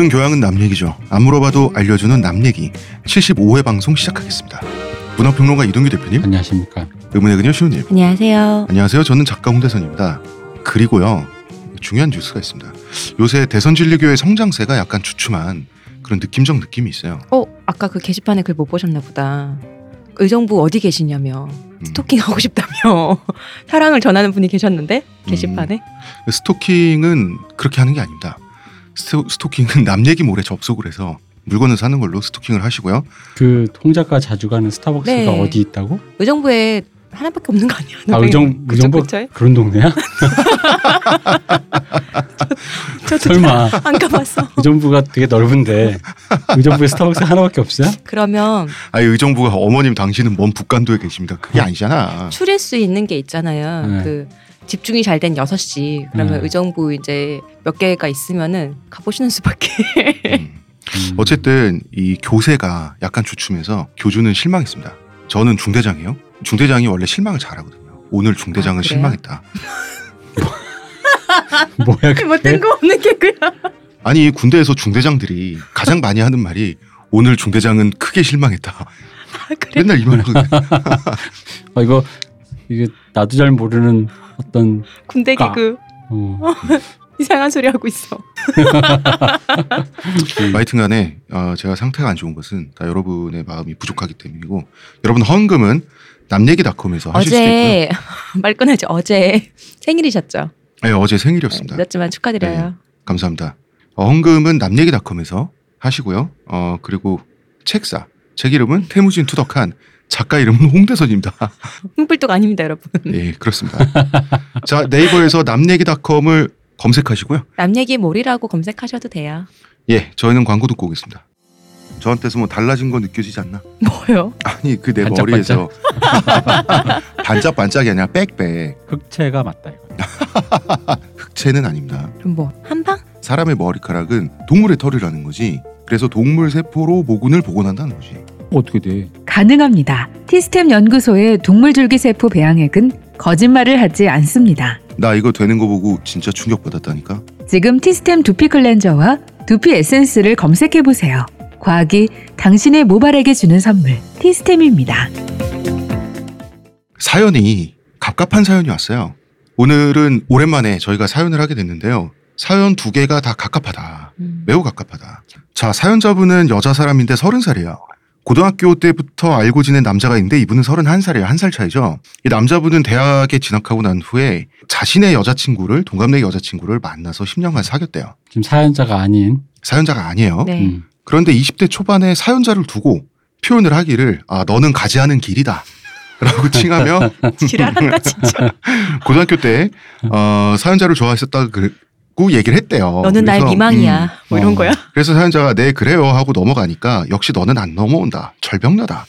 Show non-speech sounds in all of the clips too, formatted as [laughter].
모든 교양은 남 얘기죠. 안 물어봐도 알려주는 남 얘기 75회 방송 시작하겠습니다. 문화평론가 이동규 대표님, 안녕하십니까. 의문의 그녀 시우님. 안녕하세요. 안녕하세요. 저는 작가 홍대선입니다. 그리고요 중요한 뉴스가 있습니다. 요새 대선 진리교의 성장세가 약간 주춤한 그런 느낌적 느낌이 있어요. 어, 아까 그 게시판에 글 못 보셨나 보다. 의정부 어디 계시냐며 음. 스토킹 하고 싶다며 [laughs] 사랑을 전하는 분이 계셨는데 게시판에 스토킹은 그렇게 하는 게 아닙니다. 스토, 스토킹은 남 얘기 모래 접속을 해서 물건을 사는 걸로 스토킹을 하시고요. 그 홍작가 자주 가는 스타벅스가 네. 어디 있다고? 의정부에 하나밖에 없는 거 아니야? 아 의정 그쪽 의정부 근처에? 그런 동네야? [laughs] 저도 설마 안 가봤어. 의정부가 되게 넓은데 의정부에 스타벅스 하나밖에 없어요? 그러면 아니 의정부가 어머님 당신은 먼 북간도에 계십니다. 그게 아니잖아. 추릴 수 있는 게 있잖아요. 네. 그 집중이 잘 된 6시 그러면 네. 의정부 이제 몇 개가 있으면은 가보시는 수밖에. 음. 음. [laughs] 어쨌든 이 교세가 약간 주춤해서 교주는 실망했습니다. 저는 중대장이에요. 중대장이 원래 실망을 잘하거든요. 오늘 중대장은 아? 실망했다. [laughs] 뭐야 그게? 뭐 뜬금없는 개그야. 아니 군대에서 중대장들이 가장 많이 하는 말이 오늘 중대장은 크게 실망했다. 아, 그래? 맨날 이말 하거든요. [laughs] 아, 이거 이게 나도 잘 모르는 어떤 군대 까. 개그 어, [laughs] 이상한 소리 하고 있어. 음, 하여튼간에 어, 제가 상태가 안 좋은 것은 다 여러분의 마음이 부족하기 때문이고 여러분 헌금은 남얘기닷컴에서 하실. 어제 [laughs] 말 끊어야지 어제 생일이셨죠? 네, 어제 생일이었습니다. 늦었지만 축하드려요. 네. 감사합니다. 어, 헌금은 남얘기닷컴에서 하시고요. 어, 그리고 책사 책 이름은 태무진 투덕한 작가 이름은 [laughs] 홍대선입니다. 흠불뚝 아닙니다, 여러분. 예, 그렇습니다. 자 네이버에서 남얘기닷컴을 검색하시고요. 남 얘기 몰이라고 검색하셔도 돼요. 예, 저희는 광고 듣고 오겠습니다. 저한테서 뭐 달라진 거 느껴지지 않나? 뭐요? 아니 그 내 반짝반짝. 머리에서 [laughs] 반짝반짝이 아니라 빽빽 흑채가 맞다 이거. [laughs] 흑채는 아닙니다. 그럼 뭐 한방? 사람의 머리카락은 동물의 털이라는 거지. 그래서 동물 세포로 모근을 복원한다는 거지. 어떻게 돼? 가능합니다. 티스템 연구소의 동물줄기세포 배양액은 거짓말을 하지 않습니다. 나 이거 되는 거 보고 진짜 충격받았다니까. 지금 티스템 두피 클렌저와 두피 에센스를 검색해 보세요. 과학이 당신의 모발에게 주는 선물 티스템입니다. 사연이 갑갑한 사연이 왔어요. 오늘은 오랜만에 저희가 사연을 하게 됐는데요. 사연 두 개가 다 갑갑하다. 음. 매우 갑갑하다. 자, 사연자분은 여자 사람인데 서른 살이에요. 고등학교 때부터 알고 지낸 남자가 있는데 이분은 서른한 살이에요. 한 살 차이죠. 이 남자분은 대학에 진학하고 난 후에 자신의 여자친구를 동갑내기 여자친구를 만나서 10년간 사귀었대요. 지금 사연자가 아닌 사연자가 아니에요. 네. 음, 그런데 20대 초반에 사연자를 두고 표현을 하기를 아 너는 가지 않은 길이다. [laughs] 라고 칭하며 [laughs] 지랄한다 진짜. [laughs] 고등학교 때 어, 사연자를 좋아했었다 고 얘기를 했대요. 너는 날 미망이야. 음, 뭐 이런 어. 거야? 그래서 사연자가 네 그래요 하고 넘어가니까 역시 너는 안 넘어온다. 절벽녀다.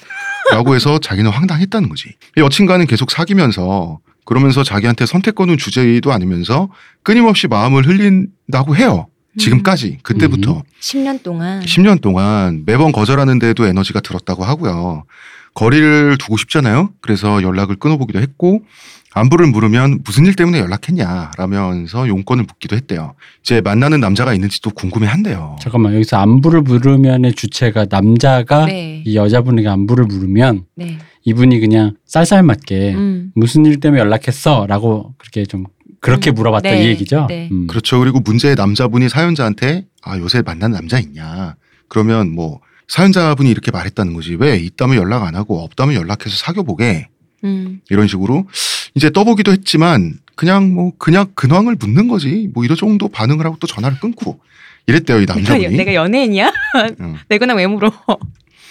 라고 해서 [laughs] 자기는 황당했다는 거지. 이 여친과는 계속 사귀면서 그러면서 자기한테 선택권은 주제도 않으면서 끊임없이 마음을 흘린다고 해요. 지금까지 그때부터 10년 동안 10년 동안 매번 거절하는데도 에너지가 들었다고 하고요. 거리를 두고 싶잖아요. 그래서 연락을 끊어보기도 했고 안부를 물으면 무슨 일 때문에 연락했냐라면서 용건을 묻기도 했대요. 이제 만나는 남자가 있는지도 궁금해한대요. 잠깐만 여기서 안부를 물으면의 주체가 남자가 네. 이 여자분에게 안부를 물으면 네. 이분이 그냥 쌀쌀맞게 음. 무슨 일 때문에 연락했어?라고 그렇게 좀 그렇게 음. 물어봤다 네, 이 얘기죠. 네. 음. 그렇죠. 그리고 문제의 남자분이 사연자한테 아 요새 만나는 남자 있냐? 그러면 뭐 사연자분이 이렇게 말했다는 거지. 왜 있다면 연락 안 하고 없다면 연락해서 사귀어 보게. 음. 이런 식으로 이제 떠보기도 했지만 그냥 뭐 그냥 근황을 묻는 거지. 뭐 이런 정도 반응을 하고 또 전화를 끊고 이랬대요 이 내가, 남자분이. 여- 내가 연예인이야? 응. [laughs] 내 근황 왜 물어?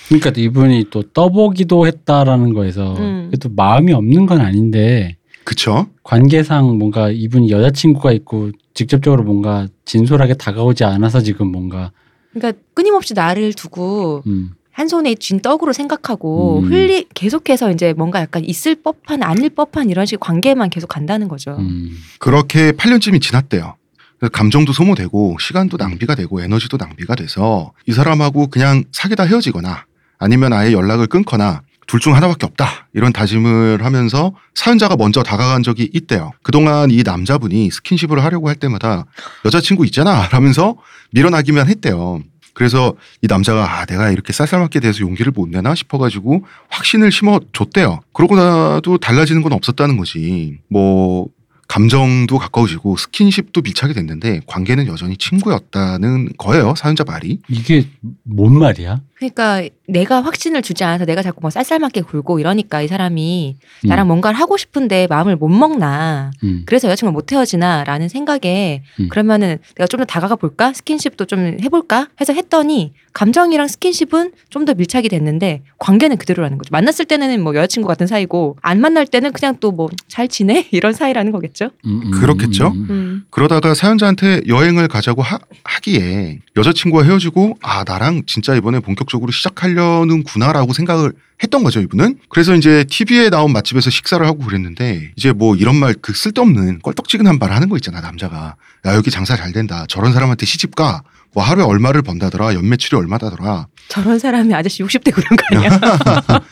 그러니까 이분이 또 떠보기도 했다라는 거에서 음. 또 마음이 없는 건 아닌데 그쵸? 관계상 뭔가 이분이 여자친구가 있고 직접적으로 뭔가 진솔하게 다가오지 않아서 지금 뭔가 그러니까 끊임없이 나를 두고 음, 한 손에 쥔 떡으로 생각하고 음. 흘리 계속해서 이제 뭔가 약간 있을 법한 아닐 법한 이런 식의 관계만 계속 간다는 거죠. 음. 그렇게 8년쯤이 지났대요. 감정도 소모되고 시간도 낭비가 되고 에너지도 낭비가 돼서 이 사람하고 그냥 사귀다 헤어지거나 아니면 아예 연락을 끊거나 둘 중 하나밖에 없다. 이런 다짐을 하면서 사연자가 먼저 다가간 적이 있대요. 그동안 이 남자분이 스킨십을 하려고 할 때마다 여자친구 있잖아. 라면서 밀어나기만 했대요. 그래서 이 남자가 아 내가 이렇게 쌀쌀맞게 대해서 용기를 못 내나 싶어가지고 확신을 심어줬대요. 그러고 나도 달라지는 건 없었다는 거지. 뭐 감정도 가까워지고 스킨십도 밀착이 됐는데 관계는 여전히 친구였다는 거예요. 사연자 말이. 이게 뭔 말이야? 그러니까 내가 확신을 주지 않아서 내가 자꾸 뭐 쌀쌀맞게 굴고 이러니까 이 사람이 음. 나랑 뭔가를 하고 싶은데 마음을 못 먹나. 음. 그래서 여자친구가 못 헤어지나라는 생각에 음. 그러면은 내가 좀 더 다가가 볼까 스킨십도 좀 해볼까 해서 했더니 감정이랑 스킨십은 좀 더 밀착이 됐는데 관계는 그대로라는 거죠 만났을 때는 뭐 여자친구 같은 사이고 안 만날 때는 그냥 또 뭐 잘 지내 [laughs] 이런 사이라는 거겠죠 음, 음, 그렇겠죠? 음, 음. 음. 그러다가 사연자한테 여행을 가자고 하, 하기에 여자친구와 헤어지고 아 나랑 진짜 이번에 본격 적으로 시작하려는구나라고 생각을 했던 거죠 이분은. 그래서 이제 TV에 나온 맛집에서 식사를 하고 그랬는데 이제 뭐 이런 말 그 쓸데없는 껄떡지근한 말 하는 거 있잖아 남자가. 야 여기 장사 잘 된다. 저런 사람한테 시집 가. 뭐 하루에 얼마를 번다더라? 연매출이 얼마다더라? 저런 사람이 아저씨 60대 그런 거 아니야?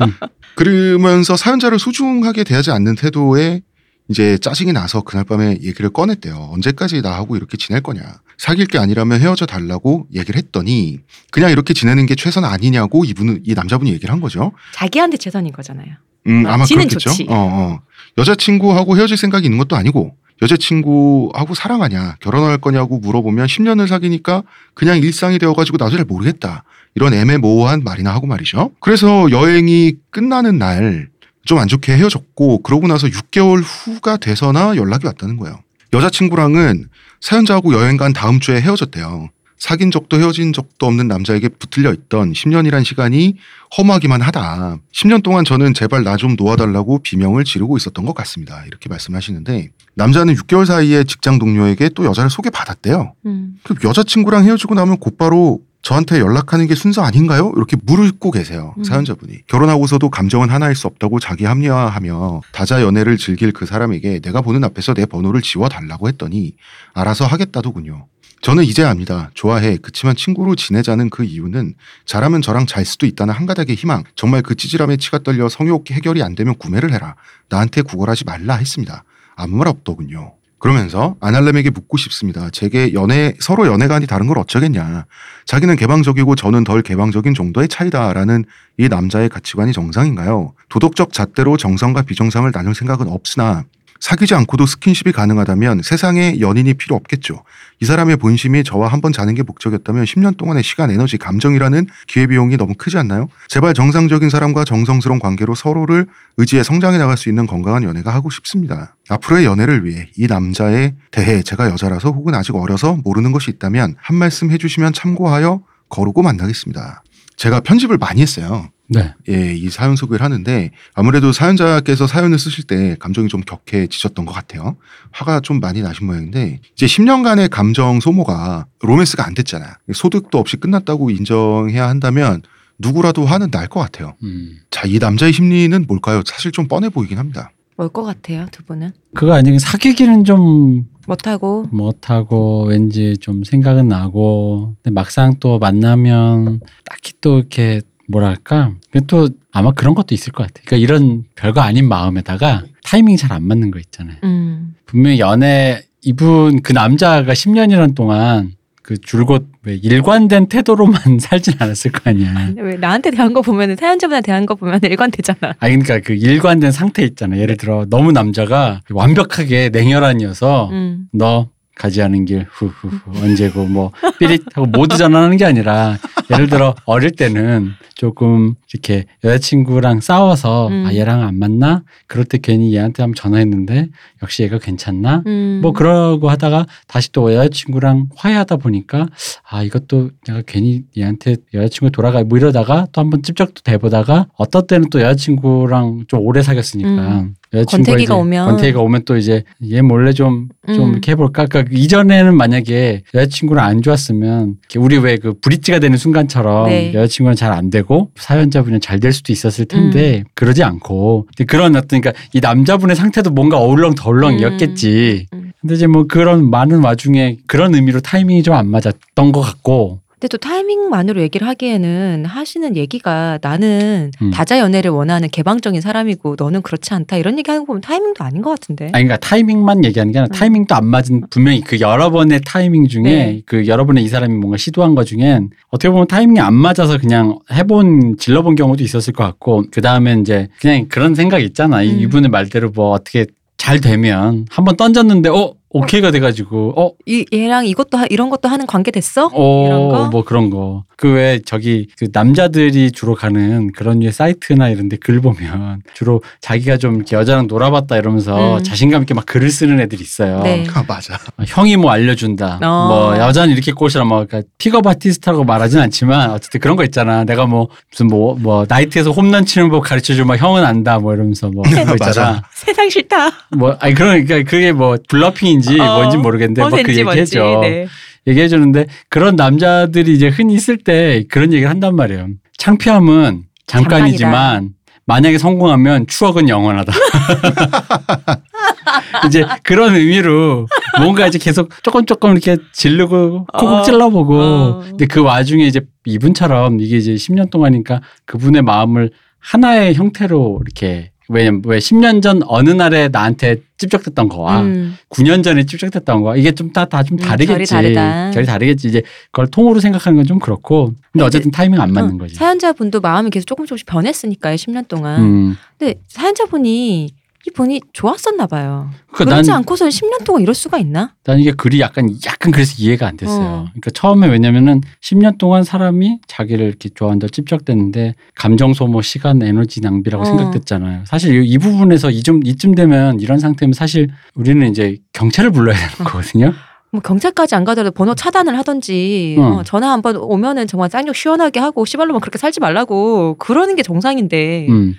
[laughs] 그러면서 사연자를 소중하게 대하지 않는 태도에 이제 짜증이 나서 그날 밤에 얘기를 꺼냈대요. 언제까지 나하고 이렇게 지낼 거냐. 사귈 게 아니라면 헤어져 달라고 얘기를 했더니 그냥 이렇게 지내는 게 최선 아니냐고 이분은 이 남자분이 얘기를 한 거죠. 자기한테 최선인 거잖아요 음, 아, 아마 그렇겠죠. 좋지. 어, 어. 여자친구하고 헤어질 생각이 있는 것도 아니고 여자친구하고 사랑하냐 결혼할 거냐고 물어보면 10년을 사귀니까 그냥 일상이 되어가지고 나도 잘 모르겠다 이런 애매모호한 말이나 하고 말이죠 그래서 여행이 끝나는 날 좀 안 좋게 헤어졌고 그러고 나서 6개월 후가 돼서나 연락이 왔다는 거예요 여자친구랑은 사연자하고 여행 간 다음 주에 헤어졌대요 사귄 적도 헤어진 적도 없는 남자에게 붙들려 있던 10년이란 시간이 험하기만 하다. 10년 동안 저는 제발 나 좀 놓아달라고 비명을 지르고 있었던 것 같습니다. 이렇게 말씀하시는데 남자는 6개월 사이에 직장 동료에게 또 여자를 소개받았대요. 음. 그 여자친구랑 헤어지고 나면 곧바로 저한테 연락하는 게 순서 아닌가요? 이렇게 물고 계세요. 음. 사연자분이. 결혼하고서도 감정은 하나일 수 없다고 자기 합리화하며 다자 연애를 즐길 그 사람에게 내가 보는 앞에서 내 번호를 지워달라고 했더니 알아서 하겠다더군요. 저는 이제 압니다. 좋아해. 그치만 친구로 지내자는 그 이유는 잘하면 저랑 잘 수도 있다는 한 가닥의 희망. 정말 그 찌질함에 치가 떨려 성욕 해결이 안 되면 구매를 해라. 나한테 구걸하지 말라 했습니다. 아무 말 없더군요. 그러면서 아날렘에게 묻고 싶습니다. 제게 연애 서로 연애관이 다른 걸 어쩌겠냐. 자기는 개방적이고 저는 덜 개방적인 정도의 차이다라는 이 남자의 가치관이 정상인가요? 도덕적 잣대로 정상과 비정상을 나눌 생각은 없으나 사귀지 않고도 스킨십이 가능하다면 세상에 연인이 필요 없겠죠. 이 사람의 본심이 저와 한번 자는 게 목적이었다면 10년 동안의 시간, 에너지, 감정이라는 기회비용이 너무 크지 않나요? 제발 정상적인 사람과 정성스러운 관계로 서로를 의지해 성장해 나갈 수 있는 건강한 연애가 하고 싶습니다. 앞으로의 연애를 위해 이 남자에 대해 제가 여자라서 혹은 아직 어려서 모르는 것이 있다면 한 말씀 해주시면 참고하여 거르고 만나겠습니다. 제가 편집을 많이 했어요. 네. 예, 이 사연 소개를 하는데 아무래도 사연자께서 사연을 쓰실 때 감정이 좀 격해지셨던 것 같아요. 화가 좀 많이 나신 모양인데 이제 10년간의 감정 소모가 로맨스가 안 됐잖아요. 소득도 없이 끝났다고 인정해야 한다면 누구라도 화는 날 것 같아요. 음. 자, 이 남자의 심리는 뭘까요? 사실 좀 뻔해 보이긴 합니다. 뭘 것 같아요 두 분은 그거 아니면 사귀기는 좀 못하고 못하고 왠지 좀 생각은 나고 근데 막상 또 만나면 딱히 또 이렇게 뭐랄까 또 아마 그런 것도 있을 것 같아. 그러니까 이런 별거 아닌 마음에다가 타이밍이 잘안 맞는 거 있잖아요. 음. 분명히 연애 이분 그 남자가 10년이란 동안 그 줄곧 왜 일관된 태도로만 [laughs] 살진 않았을 거 아니야. 근데 왜 나한테 대한 거 보면은 사연자분한테 대한 거 보면 일관되잖아. 아 그러니까 그 일관된 상태 있잖아. 예를 들어 너무 남자가 완벽하게 냉혈한이어서 음. 너 가지 않은 길 후후후 언제고 뭐 삐릿하고 모두 전환하는 게 아니라 예를 들어 어릴 때는 조금 이렇게 여자친구랑 싸워서 음. 아 얘랑 안 맞나 그럴 때 괜히 얘한테 한번 전화했는데 역시 얘가 괜찮나 음. 뭐 그러고 하다가 다시 또 여자친구랑 화해하다 보니까 아 이것도 내가 괜히 얘한테 여자친구 돌아가 뭐 이러다가 또 한번 찝적도 대보다가 어떤 때는 또 여자친구랑 좀 오래 사귀었으니까 음. 여자친구가 권태기가 오면. 권태기가 오면 또 이제 얘 몰래 좀좀 음. 이렇게 해볼까 그러니까 이전에는 만약에 여자친구랑 안 좋았으면 우리 왜 그 브릿지가 되는 순간처럼 네. 여자친구는 잘 안 되고 사연자 분은 잘될 수도 있었을 텐데 그러지 않고 그런 어떤 그러니까 이 남자분의 상태도 뭔가 어울렁덜렁이었겠지. 음. 근데 이제 뭐 그런 많은 와중에 그런 의미로 타이밍이 좀 안 맞았던 것 같고 근데 또 타이밍만으로 얘기를 하기에는 하시는 얘기가 나는 음. 다자 연애를 원하는 개방적인 사람이고 너는 그렇지 않다 이런 얘기 하는 거 보면 타이밍도 아닌 것 같은데. 아니 그러니까 타이밍만 얘기하는 게 아니라 음. 타이밍도 안 맞은 분명히 그 여러 번의 타이밍 중에 네. 그 여러 번의 이 사람이 뭔가 시도한 것 중엔 어떻게 보면 타이밍이 안 맞아서 그냥 해본 질러본 경우도 있었을 것 같고 그 다음에 이제 그냥 그런 생각이 있잖아 이 음. 이분의 말대로 뭐 어떻게 잘 되면 한번 던졌는데 어 오케이가 돼가지고 어 이 얘랑 이것도 하- 이런 것도 하는 관계 됐어? 어, 이런 거? 뭐 그런 거. 그외 저기 그 남자들이 주로 가는 그런 류의 사이트나 이런 데 글 보면 주로 자기가 좀 이렇게 여자랑 놀아봤다 이러면서 음. 자신감 있게 막 글을 쓰는 애들이 있어요. 네. 아, 맞아. 어, 형이 뭐 알려준다. 어. 뭐 여자는 이렇게 꼬시라 뭐 그러니까 pickup artist라고 말하진 않지만 어쨌든 그런 거 있잖아. 내가 뭐 무슨 뭐뭐 나이트에서 홈런 치는 법 가르쳐주면 막 형은 안다 뭐 이러면서 뭐 [laughs] 그런 거 있잖아. 맞아. 세상 싫다. 뭐 아니 그러니까 그게 뭐 블러핑 인지 어, 뭔지 모르겠는데 뭐그 뭔지 뭔지. 얘기해줘. 네. 얘기해 주는데 그런 남자들이 이제 흔히 있을 때 그런 얘기를 한단 말이에요. 창피함은 잠깐이지만 만약에 성공하면 추억은 영원하다. [laughs] 이제 그런 의미로 뭔가 이제 계속 조금 조금 이렇게 지르고 콕콕 어. 찔러보고 어. 근데 그 와중에 이제 이분처럼 이게 이제 10년 동안이니까 그분의 마음을 하나의 형태로 이렇게 왜냐면 왜 10년 전 어느 날에 나한테 찝적됐던 거와 음. 9년 전에 찝적됐던 거 이게 좀 다 다좀 음, 다르겠지. 결이 다르다. 결이 다르겠지. 이제 그걸 통으로 생각하는 건 좀 그렇고. 근데 어쨌든 타이밍 안 맞는 어, 거지. 사연자분도 마음이 계속 조금 조금씩 변했으니까요. 10년 동안. 음. 근데 사연자분이 이분이 좋았었나 봐요. 그러니까 그렇지 난, 않고서는 10년 동안 이럴 수가 있나? 난 이게 글이 약간 약간 그래서 이해가 안 됐어요. 어. 그러니까 처음에 왜냐면은 10년 동안 사람이 자기를 이렇게 좋아한다 찝적됐는데 감정 소모, 시간, 에너지 낭비라고 어. 생각됐잖아요. 사실 이, 이 부분에서 이좀 이쯤 되면 이런 상태면 사실 우리는 이제 경찰을 불러야 되는 거거든요. 뭐 경찰까지 안 가더라도 번호 차단을 하든지 응. 어, 전화 한 번 오면은 정말 쌍욕 시원하게 하고 시발로만 그렇게 살지 말라고 그러는 게 정상인데 음.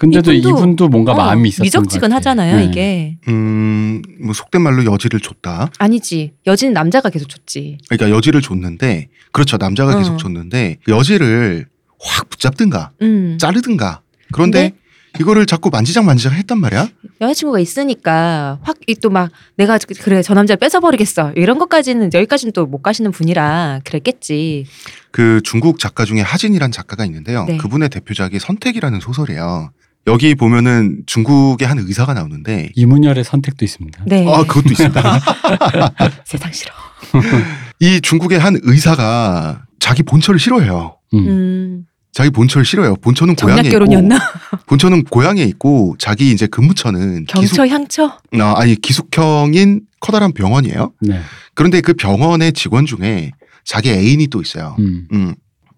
근데도 이분도- 이분도 뭔가 어, 마음이 있었던 것 미적지근하잖아요. 네. 이게 음, 뭐 속된 말로 여지를 줬다. 아니지 여지는 남자가 계속 줬지 그러니까 여지를 줬는데, 그렇죠. 남자가 어. 계속 줬는데, 그 여지를 확 붙잡든가, 음. 자르든가. 그런데 이거를 자꾸 만지작 만지작 했단 말이야. 여자친구가 있으니까 확이또막 내가 그래 저 남자를 뺏어버리겠어 이런 것까지는 여기까지는 또 못 가시는 분이라 그랬겠지 그 중국 작가 중에 하진이란 작가가 있는데요. 네. 그분의 대표작이 선택이라는 소설이에요. 여기 보면은 중국의 한 의사가 나오는데, 이문열의 선택도 있습니다. 네 아, 그것도 있습니다. [laughs] 세상 싫어 [laughs] 이 중국의 한 의사가 자기 본처를 싫어해요. 음. 음, 자기 본처를 싫어해요. 본처는 고향에 정략 있고, 결혼이었나 [laughs] 본처는 고향에 있고, 자기 이제 근무처는 기숙, 경처 향처 아, 아니 기숙형인 커다란 병원이에요. 네. 그런데 그 병원의 직원 중에 자기 애인이 또 있어요. 음. 음.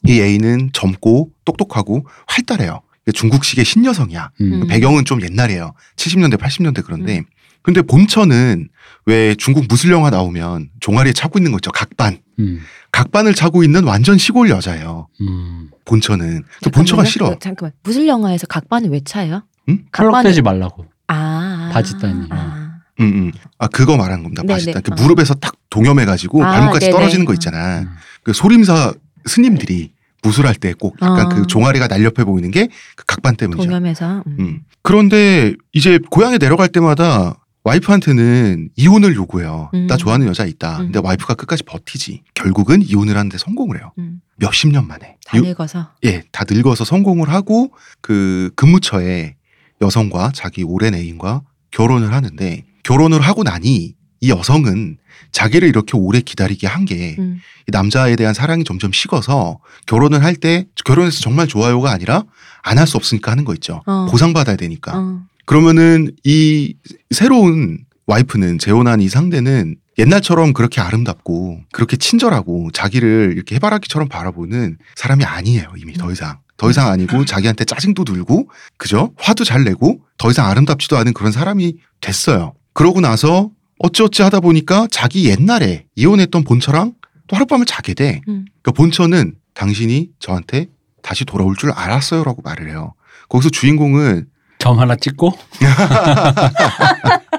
이 애인은 젊고 똑똑하고 활달해요. 중국식의 신여성이야. 음. 음. 배경은 좀 옛날이에요. 70년대, 80년대 그런데. 근데 본처는 왜 중국 무술 영화 나오면 종아리에 차고 있는 거 있죠. 각반. 음. 각반을 차고 있는 완전 시골 여자예요. 음. 본처는. 그 본처가. 싫어. 어, 잠깐만 무슨 영화에서 각반을 왜 차요? 응? 탈락되지 말라고. 아 바지 따니. 아. 응, 응. 아, 그거 말하는 겁니다. 네네. 바시다. 그 어. 무릎에서 딱 동염해가지고 아, 발목까지 네네. 떨어지는 거 어. 있잖아. 음. 그 소림사 스님들이 무술할 때 꼭 약간 아. 그 종아리가 날렵해 보이는 게 그 각반 때문이죠. 동염에서 음. 음. 그런데 이제 고향에 내려갈 때마다 와이프한테는 이혼을 요구해요. 음. 나 좋아하는 여자 있다. 음. 근데 와이프가 끝까지 버티지. 결국은 이혼을 하는데 성공을 해요. 음. 몇십 년 만에. 다 유- 늙어서 예, 다 늙어서 성공을 하고 그 근무처에 여성과 자기 오랜 애인과 결혼을 하는데 결혼을 하고 나니 이 여성은 자기를 이렇게 오래 기다리게 한게 음. 남자에 대한 사랑이 점점 식어서 결혼을 할 때 결혼해서 정말 좋아요가 아니라 안 할 수 없으니까 하는 거 있죠. 어. 보상받아야 되니까. 어. 그러면은 이 새로운 와이프는 재혼한 이 상대는 옛날처럼 그렇게 아름답고 그렇게 친절하고 자기를 이렇게 해바라기처럼 바라보는 사람이 아니에요 이미 더 이상 더 이상 아니고 자기한테 짜증도 들고 그죠 화도 잘 내고 더 이상 아름답지도 않은 그런 사람이 됐어요 그러고 나서 어찌어찌 하다 보니까 자기 옛날에 이혼했던 본처랑 또 하룻밤을 자게 돼 음. 그 본처는 당신이 저한테 다시 돌아올 줄 알았어요라고 말을 해요 거기서 주인공은 점 하나 찍고 [laughs]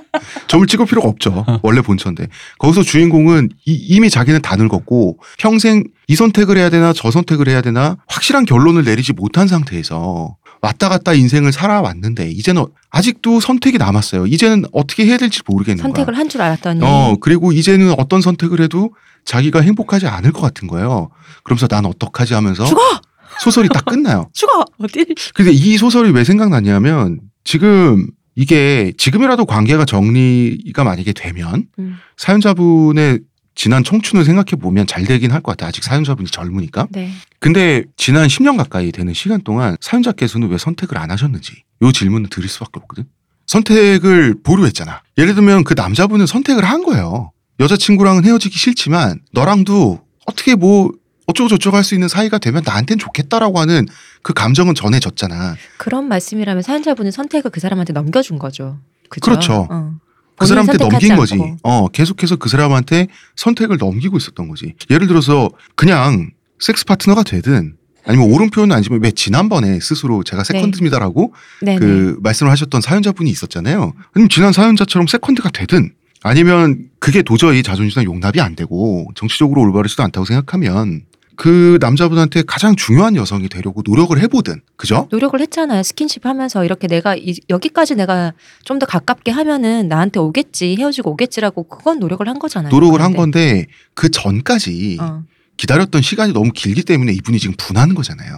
점을 찍을 필요가 없죠. 원래 본처인데. 거기서 주인공은 이, 미 자기는 다 늙었고 평생 이 선택을 해야 되나 저 선택을 해야 되나 확실한 결론을 내리지 못한 상태에서 왔다 갔다 인생을 살아왔는데 이제는 아직도 선택이 남았어요. 이제는 어떻게 해야 될지 모르겠는 선택을. 한 줄 알았더니 어 그리고 이제는 어떤 선택을 해도 자기가 행복하지 않을 것 같은 거예요. 그러면서 난 어떡하지 하면서 죽어 소설이 딱 끝나요. [laughs] 죽어 어디 근데 이 소설이 왜 생각났냐면 지금 이게 지금이라도 관계가 정리가 만약에 되면 음. 사연자분의 지난 청춘을 생각해 보면 잘 되긴 할 것 같아. 아직 사연자분이 젊으니까. 네 근데 지난 10년 가까이 되는 시간 동안 사연자께서는 왜 선택을 안 하셨는지 요 질문을 드릴 수밖에 없거든. 선택을 보류했잖아. 예를 들면 그 남자분은 선택을 한 거예요. 여자친구랑은 헤어지기 싫지만 너랑도 어떻게 뭐 어쩌고 저쩌고 할 수 있는 사이가 되면 나한텐 좋겠다라고 하는 그 감정은 전해졌잖아. 그런 말씀이라면 사연자분은 선택을 그 사람한테 넘겨준 거죠. 그죠? 그렇죠. 어. 그 사람한테 넘긴 거지. 않고. 어, 계속해서 그 사람한테 선택을 넘기고 있었던 거지. 예를 들어서 그냥 섹스 파트너가 되든 아니면 옳은 표현은 아니지만 왜 지난번에 스스로 제가 세컨드입니다라고 네네. 그 말씀을 하셨던 사연자분이 있었잖아요. 아니면 지난 사연자처럼 세컨드가 되든 아니면 그게 도저히 자존심상 용납이 안 되고 정치적으로 올바르지도 않다고 생각하면 그 남자분한테 가장 중요한 여성이 되려고 노력을 해보든 그죠? 노력을 했잖아요. 스킨십 하면서 이렇게 내가 이, 여기까지 내가 좀 더 가깝게 하면은 나한테 오겠지 헤어지고 오겠지라고 그건 노력을 한 거잖아요. 노력을 한 그런데. 건데 그 전까지 어, 기다렸던 시간이 너무 길기 때문에 이분이 지금 분하는 거잖아요.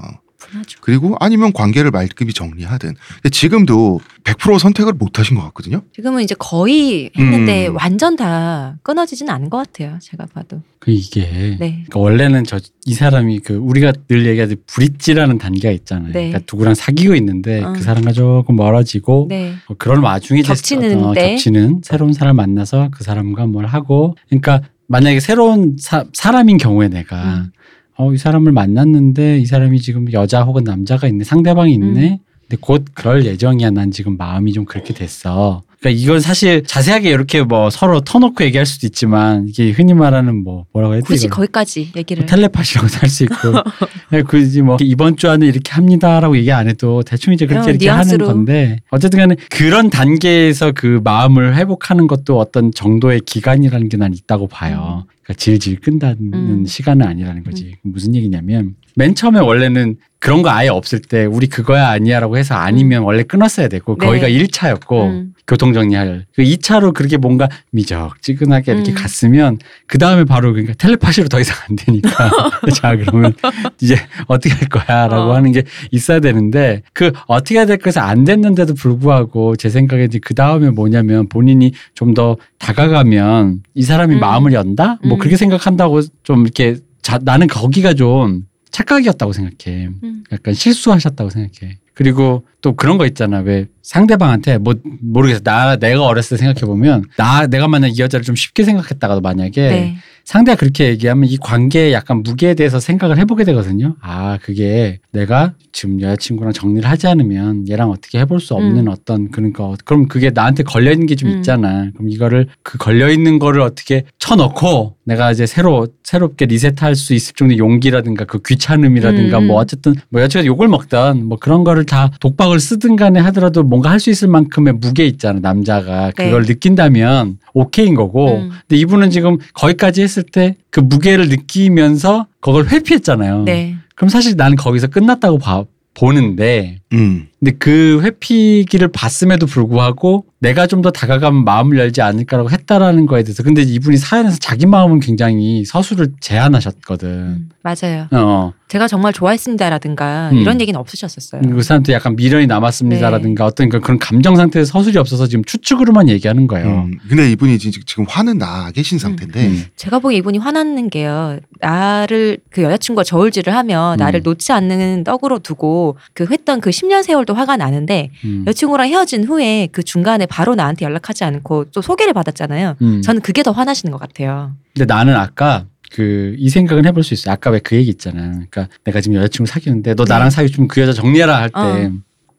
분하죠. 그리고 아니면 관계를 말끔히 정리하든. 근데 지금도 100% 선택을 못 하신 것 같거든요. 지금은 이제 거의 했는데 음. 완전 다 끊어지진 않은 것 같아요. 제가 봐도. 그 이게 네. 그러니까 원래는 저 이 사람이 그 우리가 늘 얘기하듯 브릿지라는 단계가 있잖아요. 네. 그러니까 누구랑 사귀고 있는데 어. 그 사람과 조금 멀어지고 네. 어, 그런 와중에 겹치는 어, 때. 겹치는 새로운 사람 만나서 그 사람과 뭘 하고 그러니까 만약에 새로운 사, 사람인 경우에 내가 음. 어, 이 사람을 만났는데 이 사람이 지금 여자 혹은 남자가 있네 상대방이 있네 음. 근데 곧 그럴 예정이야 난 지금 마음이 좀 그렇게 됐어 그러니까 이건 사실 자세하게 이렇게 뭐 서로 터놓고 얘기할 수도 있지만 이게 흔히 말하는 뭐 뭐라고 해야 돼 굳이 이걸? 거기까지 얘기를. 뭐 텔레파시라고 할 수 있고 [laughs] 굳이 뭐 이번 주 안에 이렇게 합니다라고 얘기 안 해도 대충 이제 그렇게 어, 이렇게 뉘앙스로. 하는 건데 어쨌든 간에 그런 단계에서 그 마음을 회복하는 것도 어떤 정도의 기간이라는 게 난 있다고 봐요. 그러니까 질질 끈다는 음. 시간은 아니라는 거지. 무슨 얘기냐면 맨 처음에 원래는 그런 거 아예 없을 때 우리 그거야 아니야라고 해서 아니면 원래 끊었어야 되고 네. 거기가 1차였고 음. 교통 정리할 그 2차로 그렇게 뭔가 미적지근하게 이렇게 음. 갔으면 그 다음에 바로 그러니까 텔레파시로 더 이상 안 되니까 [laughs] 자 그러면 이제 어떻게 할 거야라고 어. 하는 게 있어야 되는데 그 어떻게 해야 될 것이 안 됐는데도 불구하고 제 생각에 이제 그 다음에 뭐냐면 본인이 좀 더 다가가면 이 사람이 음. 마음을 연다 뭐 음. 그렇게 생각한다고 좀 이렇게 자, 나는 거기가 좀 착각이었다고 생각해. 음. 약간 실수하셨다고 생각해. 그리고 또 그런 거 있잖아. 왜 상대방한테 뭐 모르겠어. 나 내가 어렸을 때 생각해 보면 나 내가 만약 이 여자를 좀 쉽게 생각했다가도 만약에 네. 상대가 그렇게 얘기하면 이 관계의 약간 무게에 대해서 생각을 해보게 되거든요. 아, 그게 내가 지금 여자친구랑 정리를 하지 않으면 얘랑 어떻게 해볼 수 없는 음. 어떤 그런 거. 그럼 그게 나한테 걸려 있는 게좀 음. 있잖아. 그럼 이거를 그 걸려 있는 거를 어떻게 쳐넣고 내가 이제 새로, 새롭게 리셋할 수 있을 정도의 용기라든가 그 귀찮음이라든가 음, 뭐 음. 어쨌든 뭐 여자친구가 욕을 먹던 뭐 그런 거를 다 독박을 쓰든 간에 하더라도 뭔가 할 수 있을 만큼의 무게 있잖아. 남자가 네. 그걸 느낀다면 오케이인 거고. 음. 근데 이분은 지금 거기까지 했을 때 그 무게를 느끼면서 그걸 회피했잖아요. 네. 그럼 사실 나는 거기서 끝났다고 봐, 보는데 음. 근데 그 회피기를 봤음에도 불구하고 내가 좀 더 다가가면 마음을 열지 않을까라고 했다라는 거에 대해서 근데 이분이 사연에서 자기 마음은 굉장히 서술을 제안하셨거든. 음, 맞아요. 어. 제가 정말 좋아했습니다라든가 음. 이런 얘기는 없으셨었어요. 그 사람한테 약간 미련이 남았습니다라든가 어떤 그- 그런 감정 상태에서 서술이 없어서 지금 추측으로만 얘기하는 거예요. 음. 근데 이분이 지금 지금 화는 나 계신 상태인데 음. 제가 보기에 이분이 화났는 게요. 나를 그 여자친구가 저울질을 하며 음. 나를 놓지 않는 떡으로 두고 그 했던 그 10년 세월도 화가 나는데 음. 여자친구랑 헤어진 후에 그 중간에 바로 나한테 연락하지 않고 또 소개를 받았잖아요. 음. 저는 그게 더 화나시는 것 같아요. 근데 나는 아까 그 이 생각은 해볼 수 있어. 아까 왜 그 얘기 있잖아. 그러니까 내가 지금 여자친구 사귀는데 너 나랑 네. 사귀면 그 여자 정리해라 할때 어.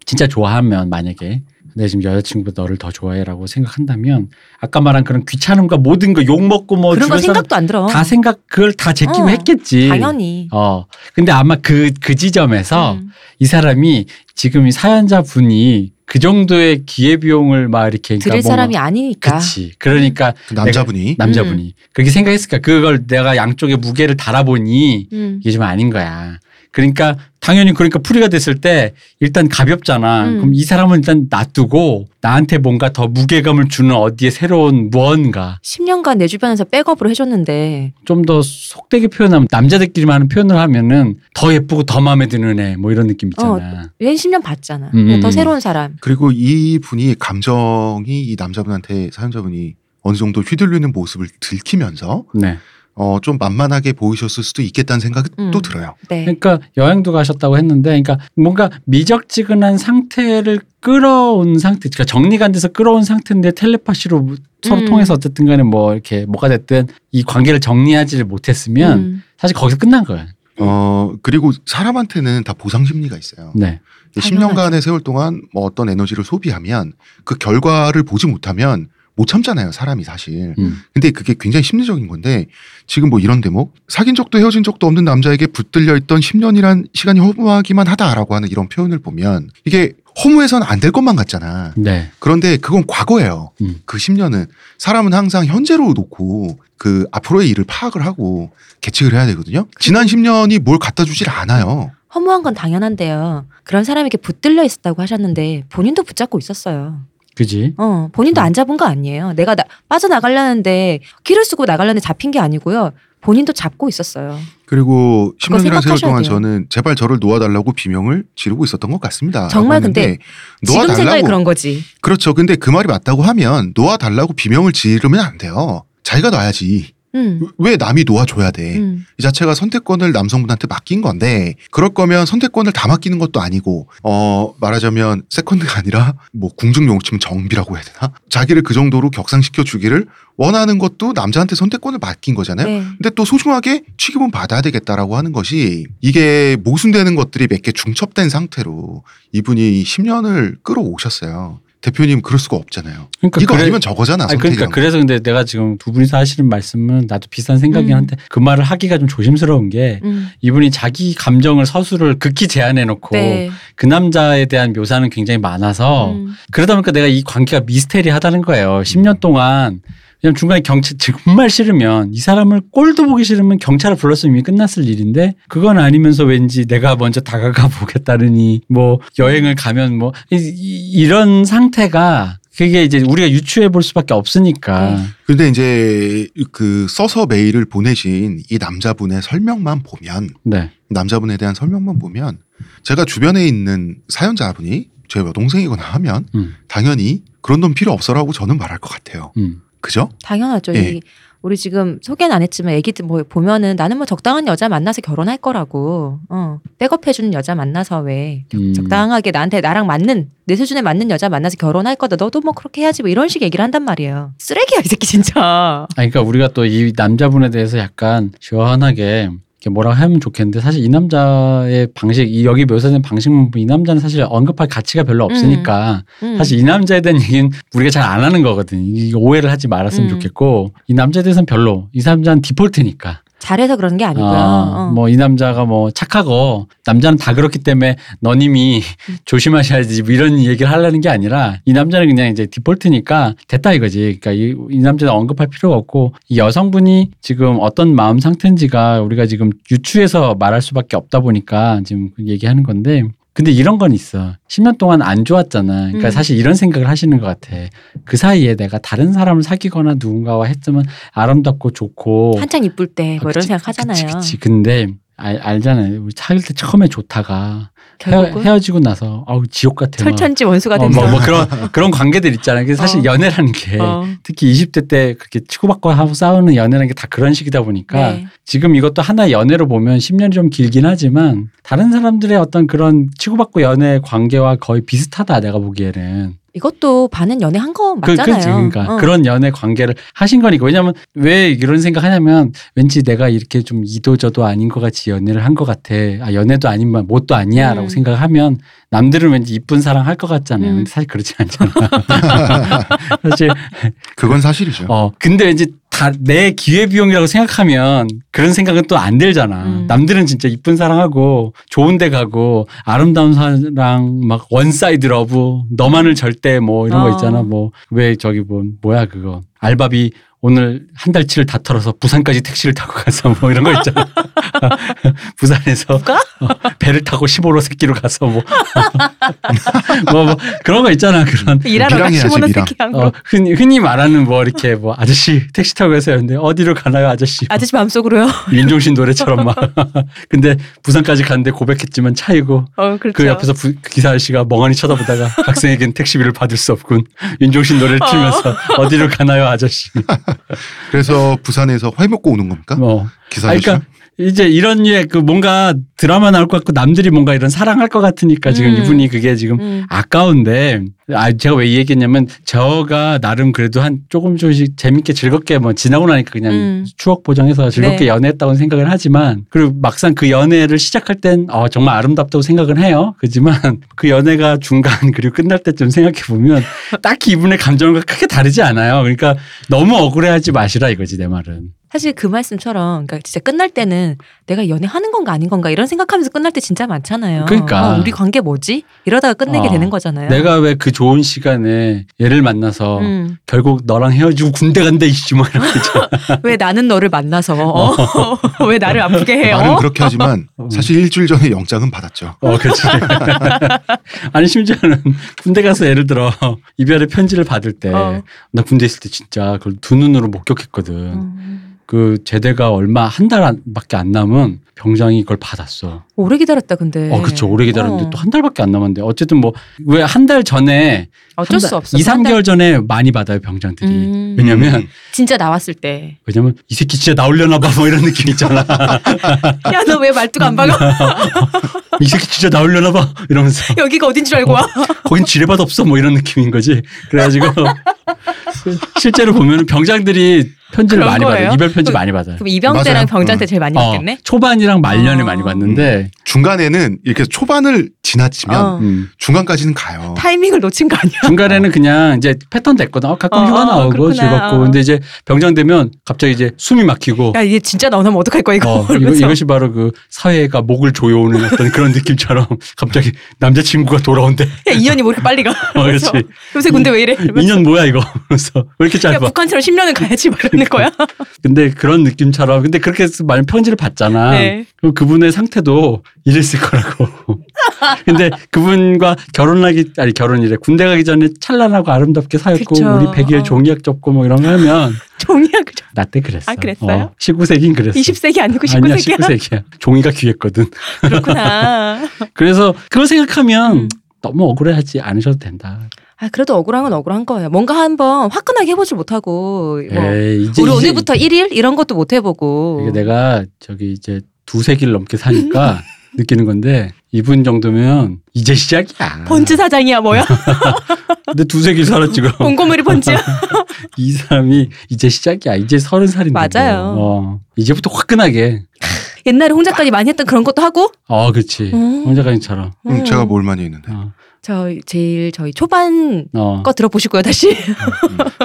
진짜 좋아하면 만약에 내가 지금 여자친구보다 너를 더 좋아해라고 생각한다면 아까 말한 그런 귀찮음과 모든 거 욕 먹고 뭐 그런 거 생각도 안 들어. 다 생각 그걸 다 제끼고 어, 했겠지. 당연히. 어. 근데 아마 그그 지점에서 음. 이 사람이 지금 이 사연자 분이 그 정도의 기회 비용을 막 이렇게 들을 뭔가 사람이 아니니까. 그치. 그러니까 그 남자분이 남자분이 그렇게 생각했을까? 그걸 내가 양쪽에 무게를 달아보니 음. 이게 좀 아닌 거야. 그러니까 당연히 그러니까 풀이가 됐을 때 일단 가볍잖아. 음. 그럼 이 사람은 일단 놔두고 나한테 뭔가 더 무게감을 주는 어디에 새로운 무언가 10년간 내 주변에서 백업을 해줬는데 좀 더 속되게 표현하면 남자들끼리만 하는 표현을 하면은 더 예쁘고 더 마음에 드는 애 뭐 이런 느낌 있잖아. 얘 10년 봤잖아. 음, 음, 더 음. 새로운 사람. 그리고 이 분이 감정이 이 남자분한테 사연자분이 어느 정도 휘둘리는 모습을 들키면서 네. 어, 좀 만만하게 보이셨을 수도 있겠다는 생각이 음. 또 들어요. 네. 그러니까 여행도 가셨다고 했는데, 그러니까 뭔가 미적지근한 상태를 끌어온 상태, 그러니까 정리가 안 돼서 끌어온 상태인데 텔레파시로 서로 음. 통해서 어쨌든 간에 뭐 이렇게 뭐가 됐든 이 관계를 정리하지를 못했으면 음. 사실 거기서 끝난 거야. 어, 그리고 사람한테는 다 보상 심리가 있어요. 네. 10년간의 세월 동안 뭐 어떤 에너지를 소비하면 그 결과를 보지 못하면 못 참잖아요, 사람이 사실. 음. 근데 그게 굉장히 심리적인 건데 지금 뭐 이런 대목 사귄 적도 헤어진 적도 없는 남자에게 붙들려 있던 10년이란 시간이 허무하기만 하다라고 하는 이런 표현을 보면 이게 허무해서는 안될 것만 같잖아. 네. 그런데 그건 과거예요. 음. 그 10년은 사람은 항상 현재로 놓고 그 앞으로의 일을 파악을 하고 계측을 해야 되거든요. 지난 10년이 뭘 갖다 주질 않아요. 허무한 건 당연한데요. 그런 사람에게 붙들려 있었다고 하셨는데 본인도 붙잡고 있었어요. 그지? 어, 본인도 안 잡은 거 아니에요. 내가 나, 빠져나가려는데 길을 쓰고 나가려는데 잡힌 게 아니고요. 본인도 잡고 있었어요. 그리고 그거 10년이라는 세월 동안 돼요. 저는 제발 저를 놓아달라고 비명을 지르고 있었던 것 같습니다. 정말 근데 했는데 지금 생각이 놓아달라고 그런 거지. 그렇죠. 근데 그 말이 맞다고 하면 놓아달라고 비명을 지르면 안 돼요. 자기가 놔야지. 음. 왜 남이 놓아줘야 돼? 음. 이 자체가 선택권을 남성분한테 맡긴 건데 그럴 거면 선택권을 다 맡기는 것도 아니고 어 말하자면 세컨드가 아니라 뭐 궁중용어 치면 정비라고 해야 되나? 자기를 그 정도로 격상시켜 주기를 원하는 것도 남자한테 선택권을 맡긴 거잖아요. 네. 근데 또 소중하게 취급은 받아야 되겠다라고 하는 것이 이게 모순되는 것들이 몇 개 중첩된 상태로 이분이 10년을 끌어오셨어요. 대표님 그럴 수가 없잖아요. 그러니까 이거 그래- 아니면 저거잖아. 아니, 그러니까. 그래서 근데 내가 지금 두 분이서 하시는 말씀은 나도 비슷한 생각이긴 음. 한데 그 말을 하기가 좀 조심스러운 게 음. 이분이 자기 감정을 서술을 극히 제한해 놓고 네. 그 남자에 대한 묘사는 굉장히 많아서 음. 그러다 보니까 내가 이 관계가 미스테리하다는 거예요. 10년 동안 그냥 중간에 경찰 [laughs] 정말 싫으면 이 사람을 꼴도 보기 싫으면 경찰을 불렀으면 이미 끝났을 일인데 그건 아니면서 왠지 내가 먼저 다가가 [laughs] 보겠다느니 뭐 여행을 가면 뭐 이, 런 상태가 그게 이제 우리가 유추해 볼 수밖에 없으니까 네. 근데 이제 그 써서 메일을 보내신 이 남자분의 설명만 보면 네. 남자분에 대한 설명만 보면 제가 주변에 있는 사연자분이 제 여동생이거나 하면 음. 당연히 그런 돈 필요 없어라고 저는 말할 것 같아요. 음. 그죠? 당연하죠. 예. 이 우리 지금 소개는 안 했지만 애기들 뭐 보면은 나는 뭐 적당한 여자 만나서 결혼할 거라고. 어. 백업해주는 여자 만나서 왜 음. 적당하게 나한테 나랑 맞는 내 수준에 맞는 여자 만나서 결혼할 거다. 너도 뭐 그렇게 해야지 뭐 이런 식 얘기를 한단 말이에요. 쓰레기야 이 새끼 진짜. 아, 그러니까 우리가 또 이 남자분에 대해서 약간 시원하게 뭐라 하면 좋겠는데 사실 이 남자의 방식, 이 여기 묘사된 방식만 보면 이 남자는 사실 언급할 가치가 별로 없으니까 음. 사실 이 남자에 대한 얘기는 우리가 잘 안 하는 거거든. 이 오해를 하지 말았으면 음. 좋겠고 이 남자에 대해서는 별로 이 남자는 디폴트니까. 잘해서 그런 게 아니고요. 어. 뭐이 남자가 뭐 착하고 남자는 다 그렇기 때문에 너님이 조심하셔야지 뭐 이런 얘기를 하려는 게 아니라 이 남자는 그냥 이제 디폴트니까 됐다 이거지. 그러니까 이, 이 남자는 언급할 필요가 없고 이 여성분이 지금 어떤 마음 상태인지가 우리가 지금 유추해서 말할 수밖에 없다 보니까 지금 얘기하는 건데 근데 이런 건 있어. 10년 동안 안 좋았잖아. 그러니까 음. 사실 이런 생각을 하시는 것 같아. 그 사이에 내가 다른 사람을 사귀거나 누군가와 했으면 아름답고 좋고 한창 이쁠 때뭐 아, 이런 생각 하잖아요. 그치, 그치. 근데 알, 알잖아요. 우리 사귈 때 처음에 좋다가 헤어, 헤어 지고 나서 아우 지옥 같아. 막. 철천지 원수가 어, 된다. 뭐, 뭐 그런 [laughs] 그런 관계들 있잖아요. 그래서 사실 어. 연애라는 게 어. 특히 20대 때 그렇게 치고받고 하고 싸우는 연애라는 게 다 그런 식이다 보니까 네. 지금 이것도 하나의 연애로 보면 10년이 좀 길긴 하지만 다른 사람들의 어떤 그런 치고받고 연애 관계와 거의 비슷하다 내가 보기에는 이것도 반은 연애 한거 그, 맞잖아요. 그치. 그러니까 어. 그런 연애 관계를 하신 거니까. 왜냐면 왜 이런 생각 하냐면 왠지 내가 이렇게 좀 이도저도 아닌 것 같이 연애를 한 것 같아. 아, 연애도 아니면 뭣도 아니야. 라고 음. 생각하면 남들은 왠지 이쁜 사랑 할 것 같잖아요. 음. 근데 사실 그렇지 않잖아. [laughs] 사실, 그건 사실이죠. 어, 근데 왠지 다 내 기회비용이라고 생각하면 그런 생각은 또 안 들잖아. 음. 남들은 진짜 이쁜 사랑하고 좋은 데 가고 아름다운 사랑 막 one side love 너만을 절대 뭐 이런 거 어. 있잖아. 뭐 왜 저기 뭐 뭐야 그거 알바비 오늘 한 달치를 다 털어서 부산까지 택시를 타고 가서 뭐 이런 거 있잖아. [laughs] 부산에서? 어, 배를 타고 15로 새끼로 가서 뭐, [laughs] 뭐, 뭐 그런 거 있잖아. 그런 일하러 미랑 해야지, 가시면 미랑. 새끼 한 어, 거. 흔히, 흔히 말하는 뭐 이렇게 뭐 아저씨 택시 타고 가세요. 근데 어디로 가나요 아저씨? 아저씨 마음속으로요. [laughs] 윤종신 노래처럼 막. 근데 부산까지 갔는데 고백했지만 차이고 어, 그렇죠. 그 옆에서 부- 기사 아저씨가 멍하니 쳐다보다가 학생에겐 택시비를 받을 수 없군. 윤종신 노래를 틀면서 어. 디로 가나요 아저씨? 그래서 부산에서 회 먹고 오는 겁니까? 뭐. 기사 아. 그러니까 이제 이런 류의 그 뭔가 드라마 나올 것 같고 남들이 뭔가 이런 사랑할 것 같으니까 지금 음. 이분이 그게 지금 음. 아까운데 아 제가 왜 이 얘기했냐면 저가 나름 그래도 한 조금 조금씩 재밌게 즐겁게 뭐 지나고 나니까 그냥 음. 추억 보정해서 즐겁게 네. 연애했다고 생각을 하지만 그리고 막상 그 연애를 시작할 땐 어, 정말 아름답다고 생각은 해요. 그지만 [laughs] 그 연애가 중간 그리고 끝날 때쯤 생각해 보면 [laughs] 딱히 이분의 감정과 크게 다르지 않아요. 그러니까 너무 억울해하지 마시라 이거지 내 말은. 사실 그 말씀처럼 그러니까 진짜 끝날 때는 내가 연애하는 건가 아닌 건가 이런 생각하면서 끝날 때 진짜 많잖아요. 그러니까. 어, 우리 관계 뭐지? 이러다가 끝내게 어. 되는 거잖아요. 내가 왜 그 좋은 시간에 얘를 만나서 음. 결국 너랑 헤어지고 군대 간다 이씨 뭐 이런 거 있잖아. [laughs] 왜 나는 너를 만나서 어? [laughs] 왜 나를 아프게 해요? 말은 그렇게 하지만 [laughs] 어. 사실 일주일 전에 영장은 받았죠. 어, 그렇지. 아니 심지어는 군대 가서 예를 들어 이별의 편지를 받을 때나 어. 군대 있을 때 진짜 그걸 두 눈으로 목격했거든. 음. 그 제대가 얼마 한 달밖에 안 남은 병장이 그걸 받았어. 오래 기다렸다 근데. 어, 그쵸. 오래 기다렸는데 어. 또한 달밖에 안 남았는데 어쨌든 뭐 왜 한 달 전에 어쩔 한수 달- 없어. 이, 한 달- 3개월 전에 많이 받아요, 병장들이. 음. 왜냐면 음. 진짜 나왔을 때. 왜냐면 이 새끼 진짜 나올려나 봐 뭐 이런 느낌 있잖아. [laughs] 야 너 왜 말투가 안 박아? [laughs] 이 새끼 진짜 나올려나 봐 이러면서 [laughs] 여기가 어딘 줄 알고 와? 거긴 지뢰밭 없어 뭐 이런 느낌인 거지. 그래 가지고 실제로 보면 병장들이 편지를 많이 거예요? 받아요. 이별 편지 그- 많이 받아요. 그럼 이병 때랑 맞아요. 병장 때 음. 제일 많이 어, 받겠네. 초반이랑 말년에 아. 많이 받는데 중간에는 이렇게 초반을 지나치면 어. 음. 중간까지는 가요. 타이밍을 놓친 거 아니야? 중간에는 그냥 이제 패턴 됐거든. 어, 가끔 어, 휴가 어, 나오고 그렇구나. 즐겁고. 어. 근데 이제 병장 되면 갑자기 이제 숨이 막히고. 야 이게 진짜 나오면 어떡할 거야 이거. 어, [laughs] 이거. 이것이 바로 그 사회가 목을 조여오는 어떤 그런 느낌처럼 [laughs] 갑자기 남자친구가 돌아온대. 야 2년이 뭐 이렇게 빨리 가. 어, 그렇지. 요새 군대 왜 이래? 이러면서. 2년 뭐야 이거? [laughs] 그래서 왜 이렇게 야 짧아? 북한처럼 10년은 가야지 말하는 [laughs] 거야. 근데 그런 느낌처럼 근데 그렇게 만약 편지를 받잖아. 네. 그럼 그분의 상태도 이랬을 거라고. 근데 그분과 결혼하기 아니 결혼이래 군대 가기 전에 찬란하고 아름답게 살고 그쵸. 우리 100일 어. 종이학 접고 뭐 이런 거 하면 [laughs] 종이야 그나때 그랬어. 아, 그랬어요? 19세기인 그랬어. 20세기 아니고 아니야 19세기야. 19세기야. 종이가 귀했거든. 그렇구나. [laughs] 그래서 그걸 생각하면 음. 너무 억울해하지 않으셔도 된다. 아 그래도 억울한 건 억울한 거예요. 뭔가 한번 화끈하게 해보지 못하고 뭐 에이, 이제 우리 이제 오늘부터 1일 이런 것도 못 해보고. 이게 내가 저기 이제 두세 길 넘게 사니까 [laughs] 느끼는 건데 이분 정도면 이제 시작이야. 번즈 사장이야 뭐야? [laughs] 근데 두세 길 살았지 그럼. 곰고물이 번즈야. [laughs] 이 사람이 이제 시작이야. 이제 서른 살인데. 맞아요. 뭐. 어. 이제부터 화끈하게. 옛날에 홍 작가님 많이 했던 그런 것도 하고. 어, 그렇지. 음. 홍 작가님처럼. 음, 제가 뭘 많이 했는데. 어. 저 제일 저희 초반 어. 거 들어보시고요 다시.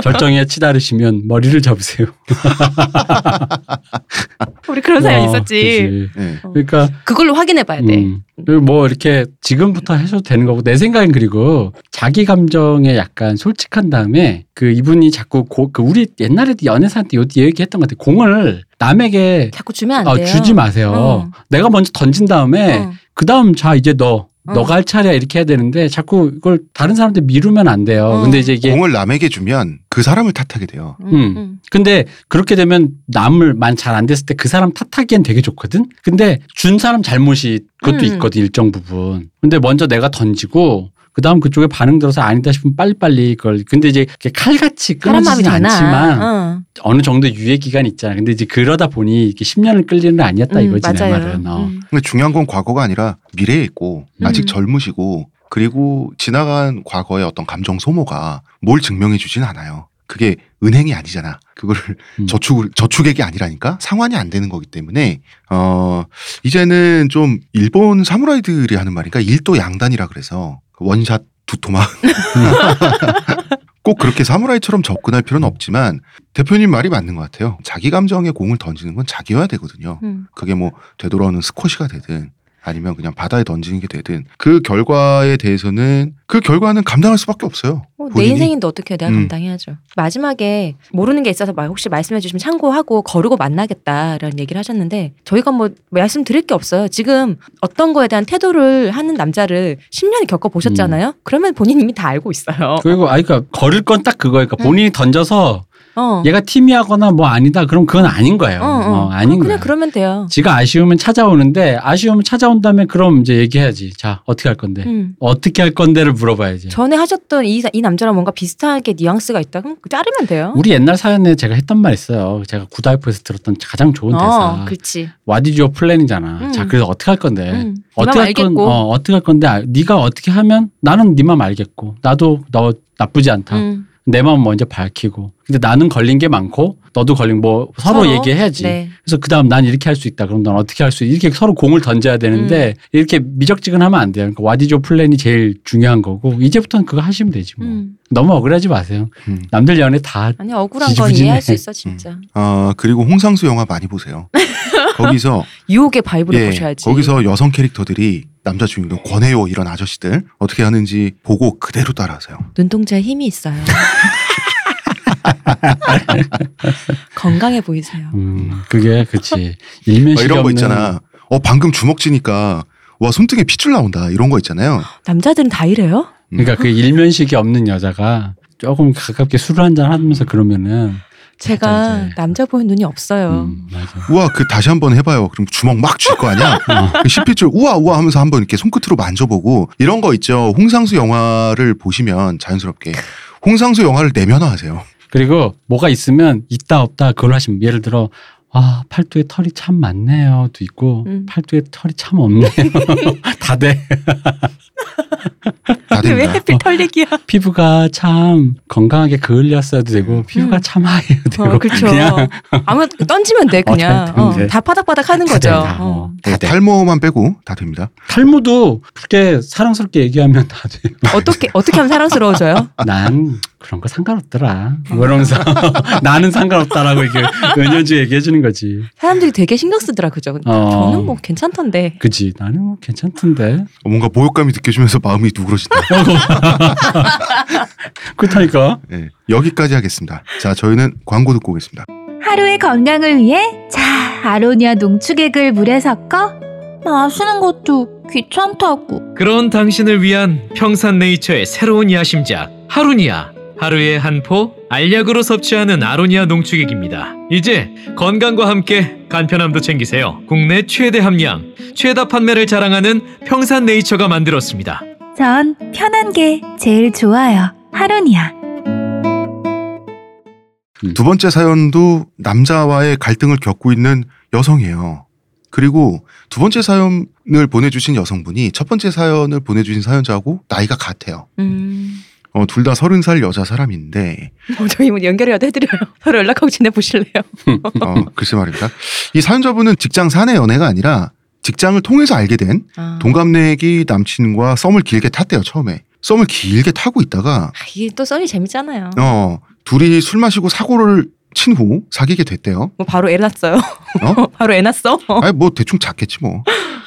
결정에 치다르시면 머리를 잡으세요. [laughs] 우리 그런 사연 어, 있었지. 네. 그러니까 그걸로 확인해 봐야 돼. 음. 그리고 뭐 이렇게 지금부터 하셔도 되는 거고 내 생각엔 그리고 자기 감정에 약간 솔직한 다음에 그 이분이 자꾸 고, 그 우리 옛날에 연애사한테 요 얘기했던 것 같아. 공을 남에게 자꾸 주면 안 어, 돼요. 주지 마세요. 어. 내가 먼저 던진 다음에 어. 그 다음 자 이제 너 어. 너가 할 차례야 이렇게 해야 되는데 자꾸 이걸 다른 사람한테 미루면 안 돼요. 어. 근데 이제 이게 공을 남에게 주면 그 사람을 탓하게 돼요. 음, 음. 음. 근데 그렇게 되면 남을 만 잘 안 됐을 때 그 사람 탓하기엔 되게 좋거든. 근데 준 사람 잘못이 그것도 음. 있거든 일정 부분. 근데 먼저 내가 던지고 그다음 그쪽에 반응 들어서 아니다 싶으면 빨리빨리 그걸 근데 이제 이렇게 칼같이 끊어지진? 않지만 어. 어느 정도 유예 기간이 있잖아. 근데 이제 그러다 보니 이게 10년을 끌리는 건 아니었다 음, 이거지 내 맞아요. 말은. 어. 음. 근데 중요한 건 과거가 아니라 미래에 있고 아직 음. 젊으시고 그리고 지나간 과거의 어떤 감정 소모가 뭘 증명해 주진 않아요. 그게 은행이 아니잖아. 그거를 음. 저축 저축액이 아니라니까 상환이 안 되는 거기 때문에 어 이제는 좀 일본 사무라이들이 하는 말이니까 일도 양단이라 그래서 그 원샷 두 토막 꼭 그렇게 사무라이처럼 접근할 필요는 없지만 대표님 말이 맞는 것 같아요. 자기 감정에 공을 던지는 건 자기여야 되거든요. 음. 그게 뭐 되돌아오는 스쿼시가 되든 아니면 그냥 바다에 던지는 게 되든 그 결과에 대해서는 그 결과는 감당할 수밖에 없어요. 어, 내. 인생인데 어떻게 내가 음. 감당해야죠. 마지막에 모르는 게 있어서 막 혹시 말씀해 주시면 참고하고 거르고 만나겠다라는 얘기를 하셨는데 저희가 뭐 말씀드릴 게 없어요. 지금 어떤 거에 대한 태도를 하는 남자를 10년이 겪어 보셨잖아요. 음. 그러면 본인 이미 다 알고 있어요. 그리고 아니 그러니까 거를 건딱 그거예요. 그러니까 응. 본인이 던져서 어. 얘가 팀이하거나 뭐 아니다. 그럼 그건 아닌 거예요. 어, 어. 어, 아닌 그냥 거야. 그러면 돼요. 지가 아쉬우면 찾아오는데 아쉬우면 찾아온다면 그럼 이제 얘기해야지. 자 어떻게 할 건데? 음. 어떻게 할 건데를 물어봐야지. 전에 하셨던 이, 이 남자랑 뭔가 비슷하게 뉘앙스가 있다. 그럼 자르면 돼요. 우리 옛날 사연에 제가 했던 말 있어요. 제가 구다이프에서 들었던 가장 좋은 대사. 어, 그렇지. 와디주어 플랜이잖아. 음. 자 그래서 어떻게 할 건데? 음. 어떻게 네할 건? 어, 어떻게 할 건데? 아, 네가 어떻게 하면 나는 네맘 알겠고 나도 너 나쁘지 않다. 음. 내 마음 먼저 밝히고. 근데 나는 걸린 게 많고 너도 걸린 뭐 서로, 서로? 얘기해야지. 네. 그래서 그다음 난 이렇게 할 수 있다. 그럼 난 어떻게 할 수 이렇게 서로 공을 던져야 되는데 이렇게 미적지근하면 안 돼요. 그러니까 what is your plan이 제일 중요한 거고 이제부터는 그거 하시면 되지 뭐. 음. 너무 억울하지 마세요. 음. 남들 연애 다 아니 억울한 건 지지부진해. 이해할 수 있어 진짜. 아 그리고 홍상수 영화 많이 보세요. [laughs] 거기서 유혹의 vibe를 예, 보셔야지. 거기서 여성 캐릭터들이 남자 주인공 권해요 이런 아저씨들 어떻게 하는지 보고 그대로 따라하세요. 눈동자에 힘이 있어요. [laughs] 건강해 보이세요. 음, 그게 그치 일면식이 막 이런 거 없는 있잖아. 어 방금 주먹 쥐니까 와 손등에 핏줄 나온다 이런 거 있잖아요. 남자들은 다 이래요? 그러니까 그 일면식이 없는 여자가 조금 가깝게 술을 한잔 하면서 그러면은 제가 이제. 남자 보는 눈이 없어요. 음. 우와 그 다시 한번 해봐요. 그럼 주먹 막쥘거 아니야? [laughs] 어. 그 씹힐 우와 우와 하면서 한번 이렇게 손끝으로 만져보고 이런 거 있죠. 홍상수 영화를 보시면 자연스럽게 홍상수 영화를 내면화하세요. 그리고 뭐가 있으면 있다 없다 그걸 하시면 예를 들어 아 팔뚝에 털이 참 많네요도 있고 음. 팔뚝에 털이 참 없네요 다돼 [laughs] 다 근데 왜 됩니다. 해필 털 얘기야? 피부가 참 건강하게 그을렸어도 되고 피부가 음. 참 하얘도 되고 어, 그렇죠. 그냥 아무 던지면 돼 그냥. 어, 어, 돼. 다 파닥파닥 하는 다 거죠. 돼, 다. 어. 어, 다. 탈모만 빼고 다 됩니다. 탈모도 그렇게 사랑스럽게 얘기하면 다 돼. 어떻게 어떻게 하면 사랑스러워져요? [laughs] 난 그런 거 상관없더라. 뭐 이러면서 [laughs] 나는 상관없다라고 이렇게 은연중에 얘기해 주는 거지. 사람들이 되게 신경 쓰더라 그죠? 어. 저는 뭐 괜찮던데. 그지. 나는 뭐 괜찮던데. 어, 뭔가 모욕감이 느껴 지면서 마음이 누그러진다. [laughs] 그렇다니까. 네, 여기까지 하겠습니다. 자 저희는 광고 듣고 오겠습니다. 하루의 건강을 위해 자 아로니아 농축액을 물에 섞어 마시는 것도 귀찮다고 그런 당신을 위한 평산네이처의 새로운 야심작 하루니아 하루에 한 포 알약으로 섭취하는 아로니아 농축액입니다. 이제 건강과 함께 간편함도 챙기세요. 국내 최대 함량, 최다 판매를 자랑하는 평산네이처가 만들었습니다. 전 편한 게 제일 좋아요 하루니아 두 번째 사연도 남자와의 갈등을 겪고 있는 여성이에요. 그리고 두 번째 사연을 보내주신 여성분이 첫 번째 사연을 보내주신 사연자하고 나이가 같아요. 음. 어, 둘 다 서른 살 여자 사람인데, 뭐 저희 뭐 연결이라도 해드려요. [laughs] 서로 연락하고 지내 보실래요? 어, 글쎄 말입니다. 이 사연자분은 직장 사내 연애가 아니라 직장을 통해서 알게 된 아. 동갑내기 남친과 썸을 길게 탔대요, 처음에. 썸을 길게 타고 있다가, 아, 이게 또 썰이 재밌잖아요. 어, 둘이 술 마시고 사고를 친후 사귀게 됐대요. 뭐 바로 애 낳았어요. 어? [laughs] 바로 애 낳았어. 아니 뭐 대충 작겠지 뭐.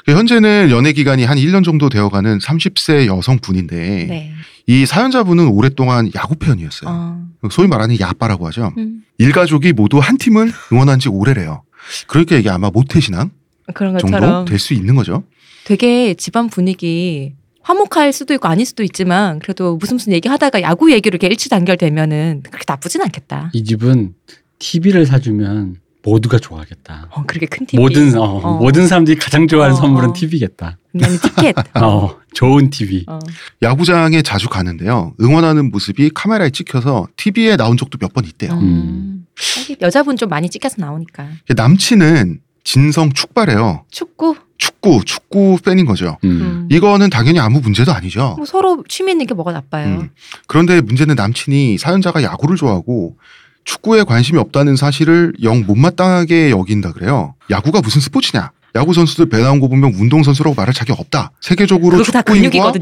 현재는 연애 기간이 한 1년 정도 되어가는 30세 여성분인데 네. 이 사연자분은 오랫동안 야구 팬이었어요. 어. 소위 말하는 야빠라고 하죠. 음. 일가족이 모두 한 팀을 응원한 지 오래래요. 그러니까 이게 아마 모태신앙 그런 정도 것처럼 될수 있는 거죠. 되게 집안 분위기 화목할 수도 있고 아닐 수도 있지만 그래도 무슨 무슨 얘기하다가 야구 얘기로 이렇게 일치단결되면은 그렇게 나쁘진 않겠다. 이 집은 TV를 사주면 모두가 좋아하겠다. 어, 그렇게 큰 TV. 모든 어, 어. 모든 사람들이 가장 좋아하는 어, 선물은 어. TV겠다. 그다음에 티켓. [laughs] 어, 좋은 TV. 어. 야구장에 자주 가는데요. 응원하는 모습이 카메라에 찍혀서 TV에 나온 적도 몇 번 있대요. 음. 하긴 여자분 좀 많이 찍혀서 나오니까. 남친은 진성 축바래요. 축구. 축구, 축구 팬인 거죠. 음. 음. 이거는 당연히 아무 문제도 아니죠. 뭐 서로 취미 있는 게 뭐가 나빠요. 음. 그런데 문제는 남친이 사연자가 야구를 좋아하고 축구에 관심이 없다는 사실을 영 못마땅하게 여긴다 그래요. 야구가 무슨 스포츠냐? 야구 선수들 배 나온 거 보면 운동 선수라고 말할 자격 없다. 세계적으로 축구 인구와.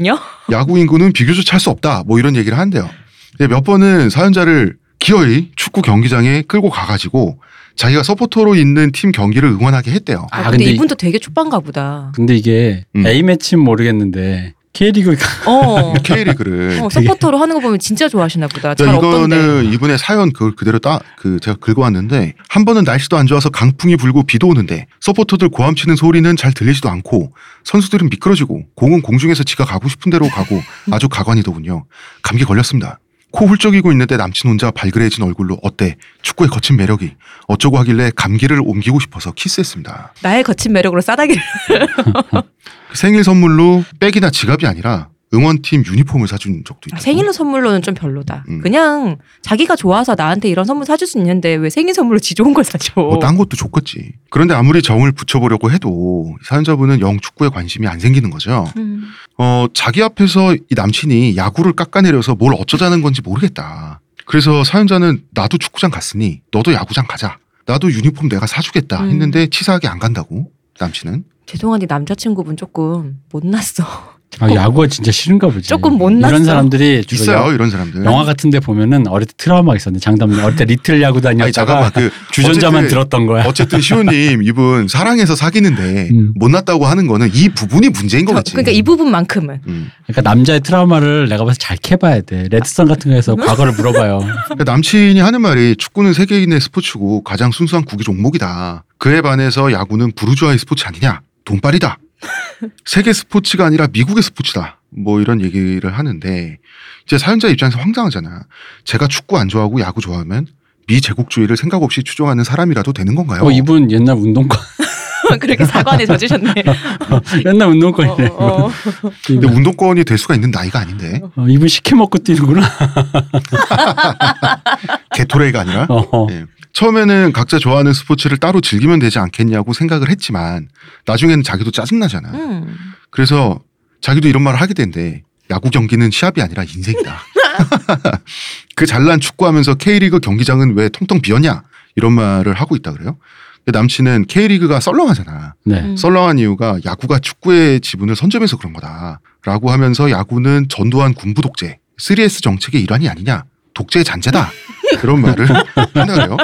야구 인구는 비교적 찰수 없다. 뭐 이런 얘기를 한대요. 근데 몇 번은 사연자를 기어이 축구 경기장에 끌고 가가지고 자기가 서포터로 있는 팀 경기를 응원하게 했대요. 아, 아, 근데, 근데 이- 이분도 되게 촉방가 보다. 근데 이게 음. A 매치는 모르겠는데 K리그 어. [laughs] K리그를. 어, 서포터로 하는 거 보면 진짜 좋아하시나 보다. 잘 자, 없던데. 이거는 이분의 사연 그걸 그대로 따, 그 제가 긁어왔는데 한 번은 날씨도 안 좋아서 강풍이 불고 비도 오는데 서포터들 고함 치는 소리는 잘 들리지도 않고 선수들은 미끄러지고 공은 공중에서 지가 가고 싶은 대로 가고 [laughs] 아주 가관이더군요. 감기 걸렸습니다. 코 훌쩍이고 있는데 남친 혼자 발그레해진 얼굴로 어때 축구의 거친 매력이 어쩌고 하길래 감기를 옮기고 싶어서 키스했습니다. 나의 거친 매력으로 싸다기를. [laughs] 생일 선물로 백이나 지갑이 아니라 응원팀 유니폼을 사준 적도 있고 아, 생일 선물로는 좀 별로다. 음. 그냥 자기가 좋아서 나한테 이런 선물 사줄 수 있는데 왜 생일 선물로 지 좋은 걸 사줘? 뭐딴 것도 좋겠지. 그런데 아무리 정을 붙여보려고 해도 사연자분은 영 축구에 관심이 안 생기는 거죠. 음. 어, 자기 앞에서 이 남친이 야구를 깎아내려서 뭘 어쩌자는 건지 모르겠다. 그래서 사연자는 나도 축구장 갔으니 너도 야구장 가자. 나도 유니폼 내가 사주겠다 음. 했는데 치사하게 안 간다고 남친은. 죄송한데 남자친구분 조금 못났어. 아, 야구가 진짜 싫은가 보지. 조금 못났어. 이런 사람들이 주로 있어요 여- 이런 사람들. 영화 같은데 보면은 어릴 때 트라우마가 있었는데 장담 어릴 때 리틀 야구 다녔다가 잠깐만 그 주전자만 어쨌든- 들었던 거야. 어쨌든 시호님 [laughs] 이분 사랑해서 사귀는데 음. 못났다고 하는 거는 이 부분이 문제인 저- 거겠지. 그러니까 이 부분만큼은 음. 그러니까 남자의 트라우마를 내가 봐서 잘 캐봐야 돼. 레드선 같은 거에서 과거를 물어봐요. [laughs] 그러니까 남친이 하는 말이 축구는 세계인의 스포츠고 가장 순수한 국기 종목이다. 그에 반해서 야구는 부르주아의 스포츠 아니냐? 돈빨이다. [laughs] 세계 스포츠가 아니라 미국의 스포츠다. 뭐 이런 얘기를 하는데 이제 사연자 입장에서 황당하잖아. 제가 축구 안 좋아하고 야구 좋아하면 미 제국주의를 생각 없이 추종하는 사람이라도 되는 건가요? 어, 이분 옛날 운동권, [laughs] 그렇게 사관에 젖으셨네. [laughs] 옛날 운동권이네. 어, 어, 어. 근데 운동권이 될 수가 있는 나이가 아닌데 어, 이분 시켜 먹고 뛰는구나. 게토레이가 아니라 어. 예. 처음에는 각자 좋아하는 스포츠를 따로 즐기면 되지 않겠냐고 생각을 했지만 나중에는 자기도 짜증나잖아. 음. 그래서 자기도 이런 말을 하게 된대. 야구 경기는 시합이 아니라 인생이다. [laughs] 그 잘난 축구하면서 K리그 경기장은 왜 텅텅 비었냐? 이런 말을 하고 있다 그래요. 근데 남친은 K리그가 썰렁하잖아. 네. 음. 썰렁한 이유가 야구가 축구의 지분을 선점해서 그런 거다. 라고 하면서 야구는 전두환 군부 독재, 3S 정책의 일환이 아니냐. 독재의 잔재다. 그런 말을 [laughs] 한다 그래요.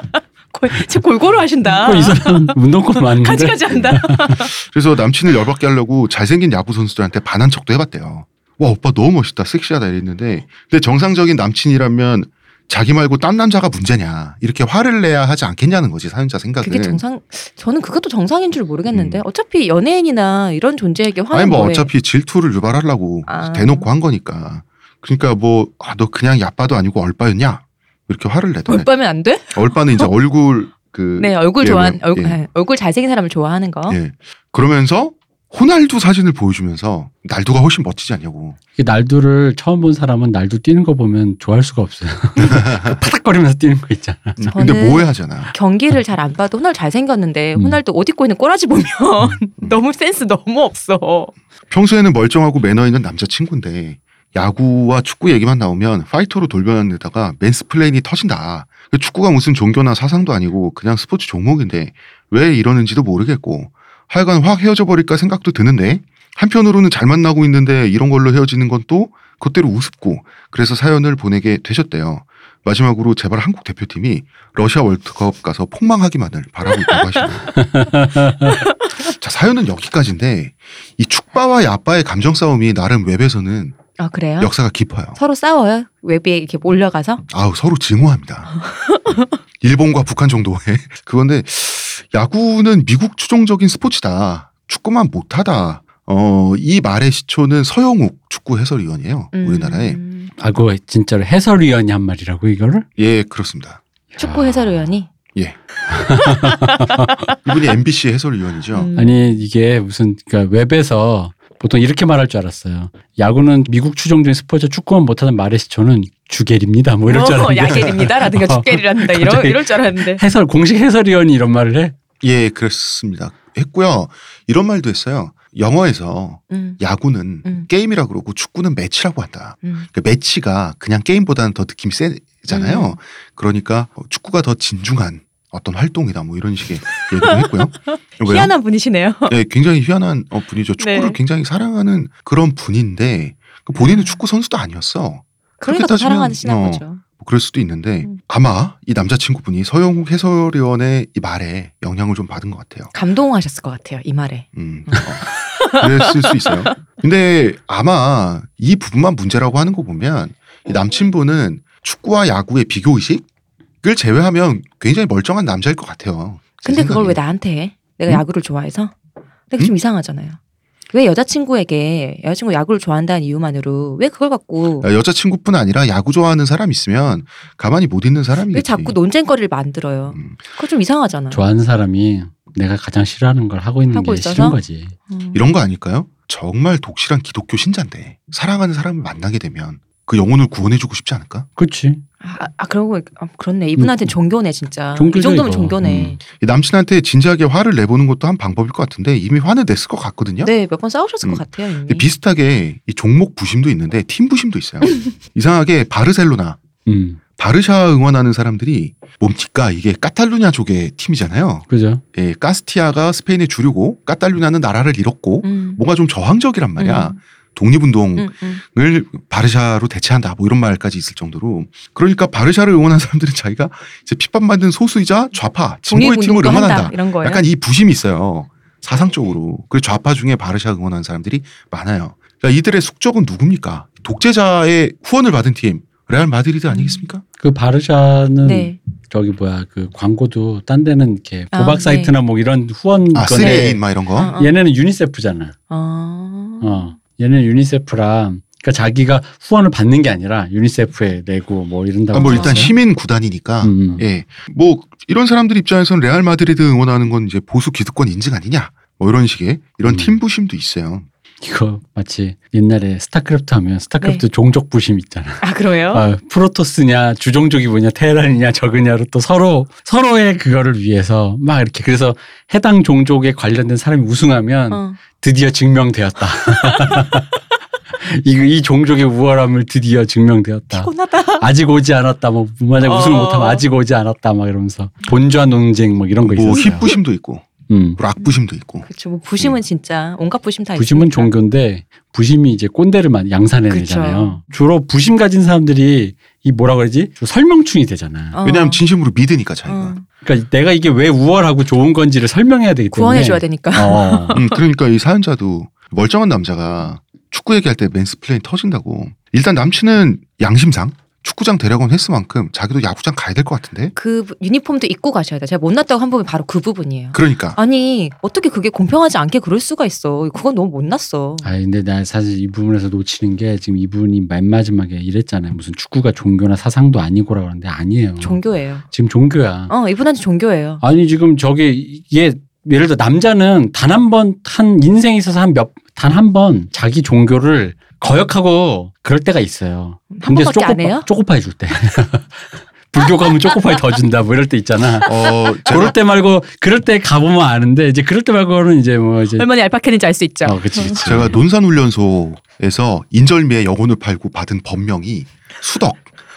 골- 진짜 골고루 하신다. 어, 이 사람 운동권 맞는데. [laughs] 가지가지 한다. [laughs] 그래서 남친을 열받게 하려고 잘생긴 야구 선수들한테 반한 척도 해봤대요. 와 오빠 너무 멋있다 섹시하다 이랬는데 근데 정상적인 남친이라면 자기 말고 딴 남자가 문제냐 이렇게 화를 내야 하지 않겠냐는 거지 사연자 생각은 그게 정상. 저는 그것도 정상인 줄 모르겠는데 어차피 연예인이나 이런 존재에게 화는 음. 아니 뭐 뭐해. 어차피 질투를 유발하려고 아. 대놓고 한 거니까 그러니까 뭐너 그냥 야빠도 아니고 얼빠였냐 이렇게 화를 내더래 얼빠면 안 돼? 얼빠는 이제 얼굴 그 [laughs] 네 얼굴 예, 좋아 뭐, 얼굴 예. 얼굴 잘생긴 사람을 좋아하는 거. 예. 그러면서 호날두 사진을 보여주면서 날두가 훨씬 멋지지 않냐고 이 날두를 처음 본 사람은 날두 뛰는 거 보면 좋아할 수가 없어요. [laughs] 파닥거리면서 뛰는 거 있잖아. 음, 근데 저는- 모해하잖아 경기를 잘 안 봐도 호날 잘생겼는데 음. 호날두 옷 입고 있는 꼬라지 보면 [laughs] 너무 센스 너무 없어. 평소에는 멀쩡하고 매너 있는 남자친구인데 야구와 축구 얘기만 나오면 파이터로 돌변하다가 mansplain이 터진다. 그 축구가 무슨 종교나 사상도 아니고 그냥 스포츠 종목인데 왜 이러는지도 모르겠고 하여간 확 헤어져 버릴까 생각도 드는데 한편으로는 잘 만나고 있는데 이런 걸로 헤어지는 건 또 그때로 우습고 그래서 사연을 보내게 되셨대요. 마지막으로 제발 한국 대표팀이 러시아 월드컵 가서 폭망하기만을 바라고 있다고 하시네요. [laughs] 자 사연은 여기까지인데 이 축바와 야빠의 감정 싸움이 나름 웹에서는 아 그래요? 역사가 깊어요. 서로 싸워요? 웹에 이렇게 올려가서? 아우 서로 증오합니다. [laughs] 일본과 북한 정도의 그건데 야구는 미국 추종적인 스포츠다. 축구만 못하다. 어, 이 말의 시초는 서영욱 축구 해설위원이에요. 음. 우리나라에. 아, 그거 진짜로 해설위원이 한 말이라고 이거를? 예, 그렇습니다. 축구 해설위원이 [laughs] 이분이 MBC 해설위원이죠. 음. 아니 이게 무슨 그러니까 웹에서 보통 이렇게 말할 줄 알았어요. 야구는 미국 추종된 스포츠 축구만 못하는 말의 시초는 주겔입니다. 뭐 이럴 줄 어, 알았는데 야겔입니다라든가 [laughs] 죽겔이란다 이런 갑자기 이럴 줄 알았는데. 해설 공식 해설위원이 이런 말을 해? 예, 그렇습니다. 했고요. 이런 말도 했어요. 영어에서 음, 야구는 음. 게임이라 그러고 축구는 매치라고 한다. 음. 그 매치가 그냥 게임보다는 더 느낌이 세잖아요. 음. 그러니까 축구가 더 진중한 어떤 활동이다. 뭐 이런 식의 얘기를 했고요. [laughs] 희한한 분이시네요. 네, 굉장히 희한한 어, 분이죠. 축구를 네. 굉장히 사랑하는 그런 분인데 그 본인은 축구 선수도 아니었어. 그러니까 사랑하시나 어, 보죠. 뭐 그럴 수도 있는데 음. 아마 이 남자친구분이 서영욱 해설위원의 이 말에 영향을 좀 받은 것 같아요. 감동하셨을 것 같아요 이 말에. 음, 어, 그랬을 수 있어요. 근데 아마 이 부분만 문제라고 하는 거 보면 이 남친분은 축구와 야구의 비교 의식 을 제외하면 굉장히 멀쩡한 남자일 것 같아요. 제 근데 그걸 왜. 나한테 해? 내가 음? 야구를 좋아해서? 근데 좀 음? 이상하잖아요. 왜 여자친구에게 여자친구 야구를 좋아한다는 이유만으로 왜 그걸 갖고 야, 여자친구뿐 아니라 야구 좋아하는 사람 있으면 가만히 못 있는 사람이겠지. 왜 자꾸 논쟁거리를 만들어요? 음, 그거 좀 이상하잖아. 좋아하는 사람이 내가 가장 싫어하는 걸 하고 있는 하고 게 있어서? 싫은 거지. 음. 이런 거 아닐까요? 정말 독실한 기독교 신자인데 사랑하는 사람을 만나게 되면 그 영혼을 구원해주고 싶지 않을까? 그렇지. 아, 아 그러고 아, 그렇네. 이분한테는 종교네 진짜. 이 종교죠, 정도면 이거. 종교네. 이 남친한테 진지하게 화를 내보는 것도 한 방법일 것 같은데 이미 화는 냈을 것 같거든요. 네, 몇 번 싸우셨을 음. 것 같아요. 이미. 비슷하게 이 종목 부심도 있는데 팀 부심도 있어요. [laughs] 이상하게 바르셀로나, 음, 바르샤 응원하는 사람들이 뭡니까 이게 카탈루냐 쪽의 팀이잖아요. 그죠. 예, 카스티아가 스페인의 주류고 카탈루냐는 나라를 잃었고 음. 뭔가 좀 저항적이란 말이야. 음. 독립운동을 음, 음. 바르샤로 대체한다 뭐 이런 말까지 있을 정도로 그러니까 바르샤를 응원한 사람들은 자기가 이제 핍박 받는 소수이자 좌파 진보의 팀을 응원한다. 한다 이런 거예요. 약간 이 부심이 있어요. 사상적으로. 그리고 좌파 중에 바르샤 응원하는 사람들이 많아요. 그러니까 이들의 숙적은 누굽니까? 독재자의 후원을 받은 팀 레알 마드리드 아니겠습니까? 그 바르샤는 네. 저기 뭐야 그 광고도 딴 데는 이렇게 아, 도박 네. 사이트나 뭐 이런 후원 아. 쓰리에인 막 이런 거. 어, 어. 얘네는 유니세프잖아. 아. 어. 얘는 유니세프랑 그러니까 자기가 후원을 받는 게 아니라 유니세프에 내고 뭐 이런다고. 아, 뭐. 일단 시민 구단이니까 음, 음. 예. 뭐 이런 사람들 입장에서는 레알 마드리드 응원하는 건 이제 보수 기득권 인증 아니냐? 뭐 이런 식의 이런 음. 팀 부심도 있어요. 이거 마치 옛날에 스타크래프트 하면 스타크래프트 네. 종족 부심 있잖아. 아 그래요? 아, 프로토스냐 주종족이 뭐냐 테란이냐 저그냐로 또 서로 서로의 그거를 위해서 막 이렇게 그래서 해당 종족에 관련된 사람이 우승하면 어. 드디어 증명되었다. [laughs] 이, 이 종족의 우월함을 드디어 증명되었다. 피곤하다. 아직 오지 않았다. 뭐 만약 우승을 어. 못하면 아직 오지 않았다. 막 이러면서 본좌 논쟁 뭐 이런 거 뭐 있었어요. 힙 부심도 있고 음. 락 부심도 있고. 그렇죠. 뭐 부심은 진짜 온갖 부심 다 부심은 있으니까. 종교인데 부심이 이제 꼰대를 많이 양산해내잖아요. 주로 부심 가진 사람들이 이 뭐라 그러지? 좀 설명충이 되잖아. 어. 왜냐하면 진심으로 믿으니까 자기가. 어. 그러니까 내가 이게 왜 우월하고 좋은 건지를 설명해야 되기 때문에 구원해줘야 되니까. 어. [laughs] 음, 그러니까 이 사연자도 멀쩡한 남자가 축구 얘기할 때 mansplain 터진다고. 일단 남친은 양심상 축구장 데려간 횟수 만큼 자기도 야구장 가야 될 것 같은데. 그 유니폼도 입고 가셔야 돼. 제가 못났다고 한 부분이 바로 그 부분이에요. 그러니까 아니 어떻게 그게 공평하지 않게 그럴 수가 있어. 그건 너무 못났어. 아 근데 나 사실 이 부분에서 놓치는 게 지금 이분이 맨 마지막에 이랬잖아요. 무슨 축구가 종교나 사상도 아니고라 그러는데 아니에요. 종교예요. 지금 종교야. 어 이분한테 종교예요. 아니 지금 저기 이게 예를 들어 남자는 단 한 번 한 인생에 있어서 한 몇 단 한 번 자기 종교를 거역하고 그럴 때가 있어요. 한 번밖에 안 해요? 쪼꼬파이 줄 때. 불교 가면 쪼꼬파이 더 준다 뭐 이럴 때 있잖아. 어 그럴 때 말고 그럴 때 가보면 아는데 이제 그럴 때 말고는 이제 뭐 이제 얼마나 얄팍했는지 알 수 있죠. 어 그치 그치. 제가 논산훈련소에서 인절미의 영혼을 팔고 받은 법명이 수덕.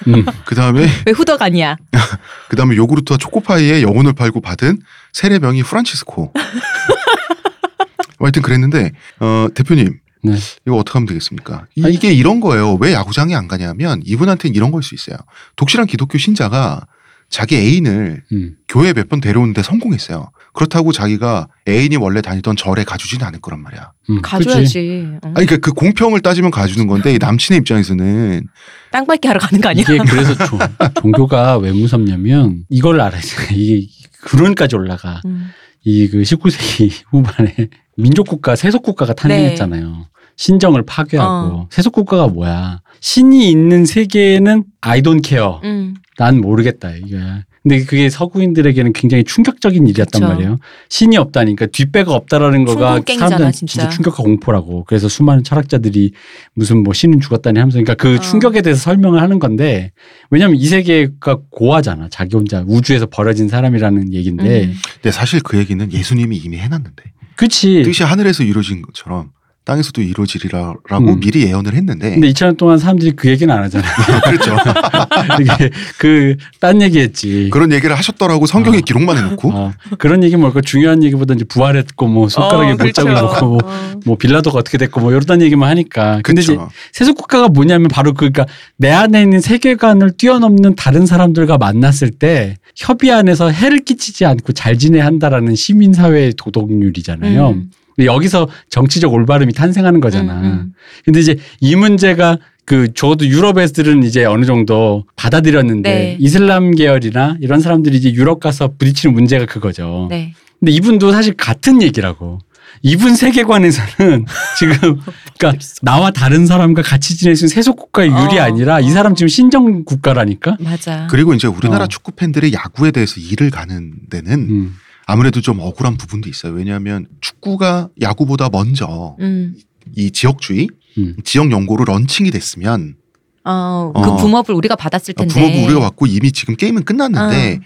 음. 그 다음에 [laughs] 왜 후덕 아니야? [laughs] 그 다음에 요구르트와 초코파이의 영혼을 팔고 받은 세례명이 프란치스코. [laughs] 하여튼 그랬는데 어, 대표님 네. 이거 어떻게 하면 되겠습니까? 이- 아니, 이게 이런 거예요. 왜 야구장에 안 가냐면 이분한테는 이런 걸 수 있어요. 독실한 기독교 신자가 자기 애인을 음. 교회 몇 번 데려오는데 성공했어요. 그렇다고 자기가 애인이 원래 다니던 절에 가주지는 않을 거란 말이야. 음. 가줘야지. 어. 아니 그러니까 그 공평을 따지면 가주는 건데 이 남친의 입장에서는 땅 밟기 하러 가는 거 아니야? 이게 그래서 조- 종교가 왜 무섭냐면 이걸 알아야 돼. [laughs] 이게 근원까지 올라가. 음. 이그 19세기 후반에 민족국가, 세속국가가 탄생했잖아요. 신정을 파괴하고 어. 세속국가가 뭐야? 신이 있는 세계는 I don't care. 음. 난 모르겠다 이게. 근데 그게 서구인들에게는 굉장히 충격적인 일이었단 그쵸. 말이에요. 신이 없다니까 뒷배가 없다라는 거가 사람들은 진짜. 진짜 충격과 공포라고. 그래서 수많은 철학자들이 무슨 뭐 신은 죽었다니 하면서 그러니까 그 어. 충격에 대해서 설명을 하는 건데 왜냐면 이 세계가 고하잖아. 자기 혼자 우주에서 벌어진 사람이라는 얘기인데. 음. 근데 사실 그 얘기는 예수님이 이미 해놨는데 그치. 뜻이 하늘에서 이루어진 것처럼 땅에서도 이루어지리라고 음. 미리 예언을 했는데 근데 2천 년 동안 사람들이 그 얘기는 안 하잖아요. 그렇죠. [laughs] 이게 그 딴 얘기했지. 그런 얘기를 하셨더라고 성경에 어. 기록만 해놓고 어, 그런 얘기 뭘까 중요한 얘기보다 이제 부활했고 뭐 손가락에 어, 그렇죠. 못자국 있고 어. 뭐 빌라도가 어떻게 됐고 뭐 이런 얘기만 하니까. 근데 이제 그렇죠. 세속 국가가 뭐냐면 바로 그니까 내 안에 있는 세계관을 뛰어넘는 다른 사람들과 만났을 때 협의 안에서 해를 끼치지 않고 잘 지내야 한다라는 시민 사회의 도덕률이잖아요. 음. 여기서 정치적 올바름이 탄생하는 거잖아. 음, 음. 근데 이제 이 문제가 그 적어도 유럽 애들은 이제 어느 정도 받아들였는데 네. 이슬람 계열이나 이런 사람들이 이제 유럽 가서 부딪히는 문제가 그거죠. 네. 근데 이분도 사실 같은 얘기라고. 이분 세계관에서는 [laughs] 지금 그러니까 나와 다른 사람과 같이 지낼 수 있는 세속 국가의 룰이 어, 아니라 이 어. 사람 지금 신정 국가라니까. 맞아. 그리고 이제 우리나라 어. 축구 팬들의 야구에 대해서 이를 가는 데는 음. 아무래도 좀 억울한 부분도 있어요. 왜냐하면 축구가 야구보다 먼저 음. 이 지역주의, 음. 지역 연고로 launching이 됐으면 어, 그 어. boom up을 우리가 받았을 텐데. boom up을 우리가 받고 이미 지금 게임은 끝났는데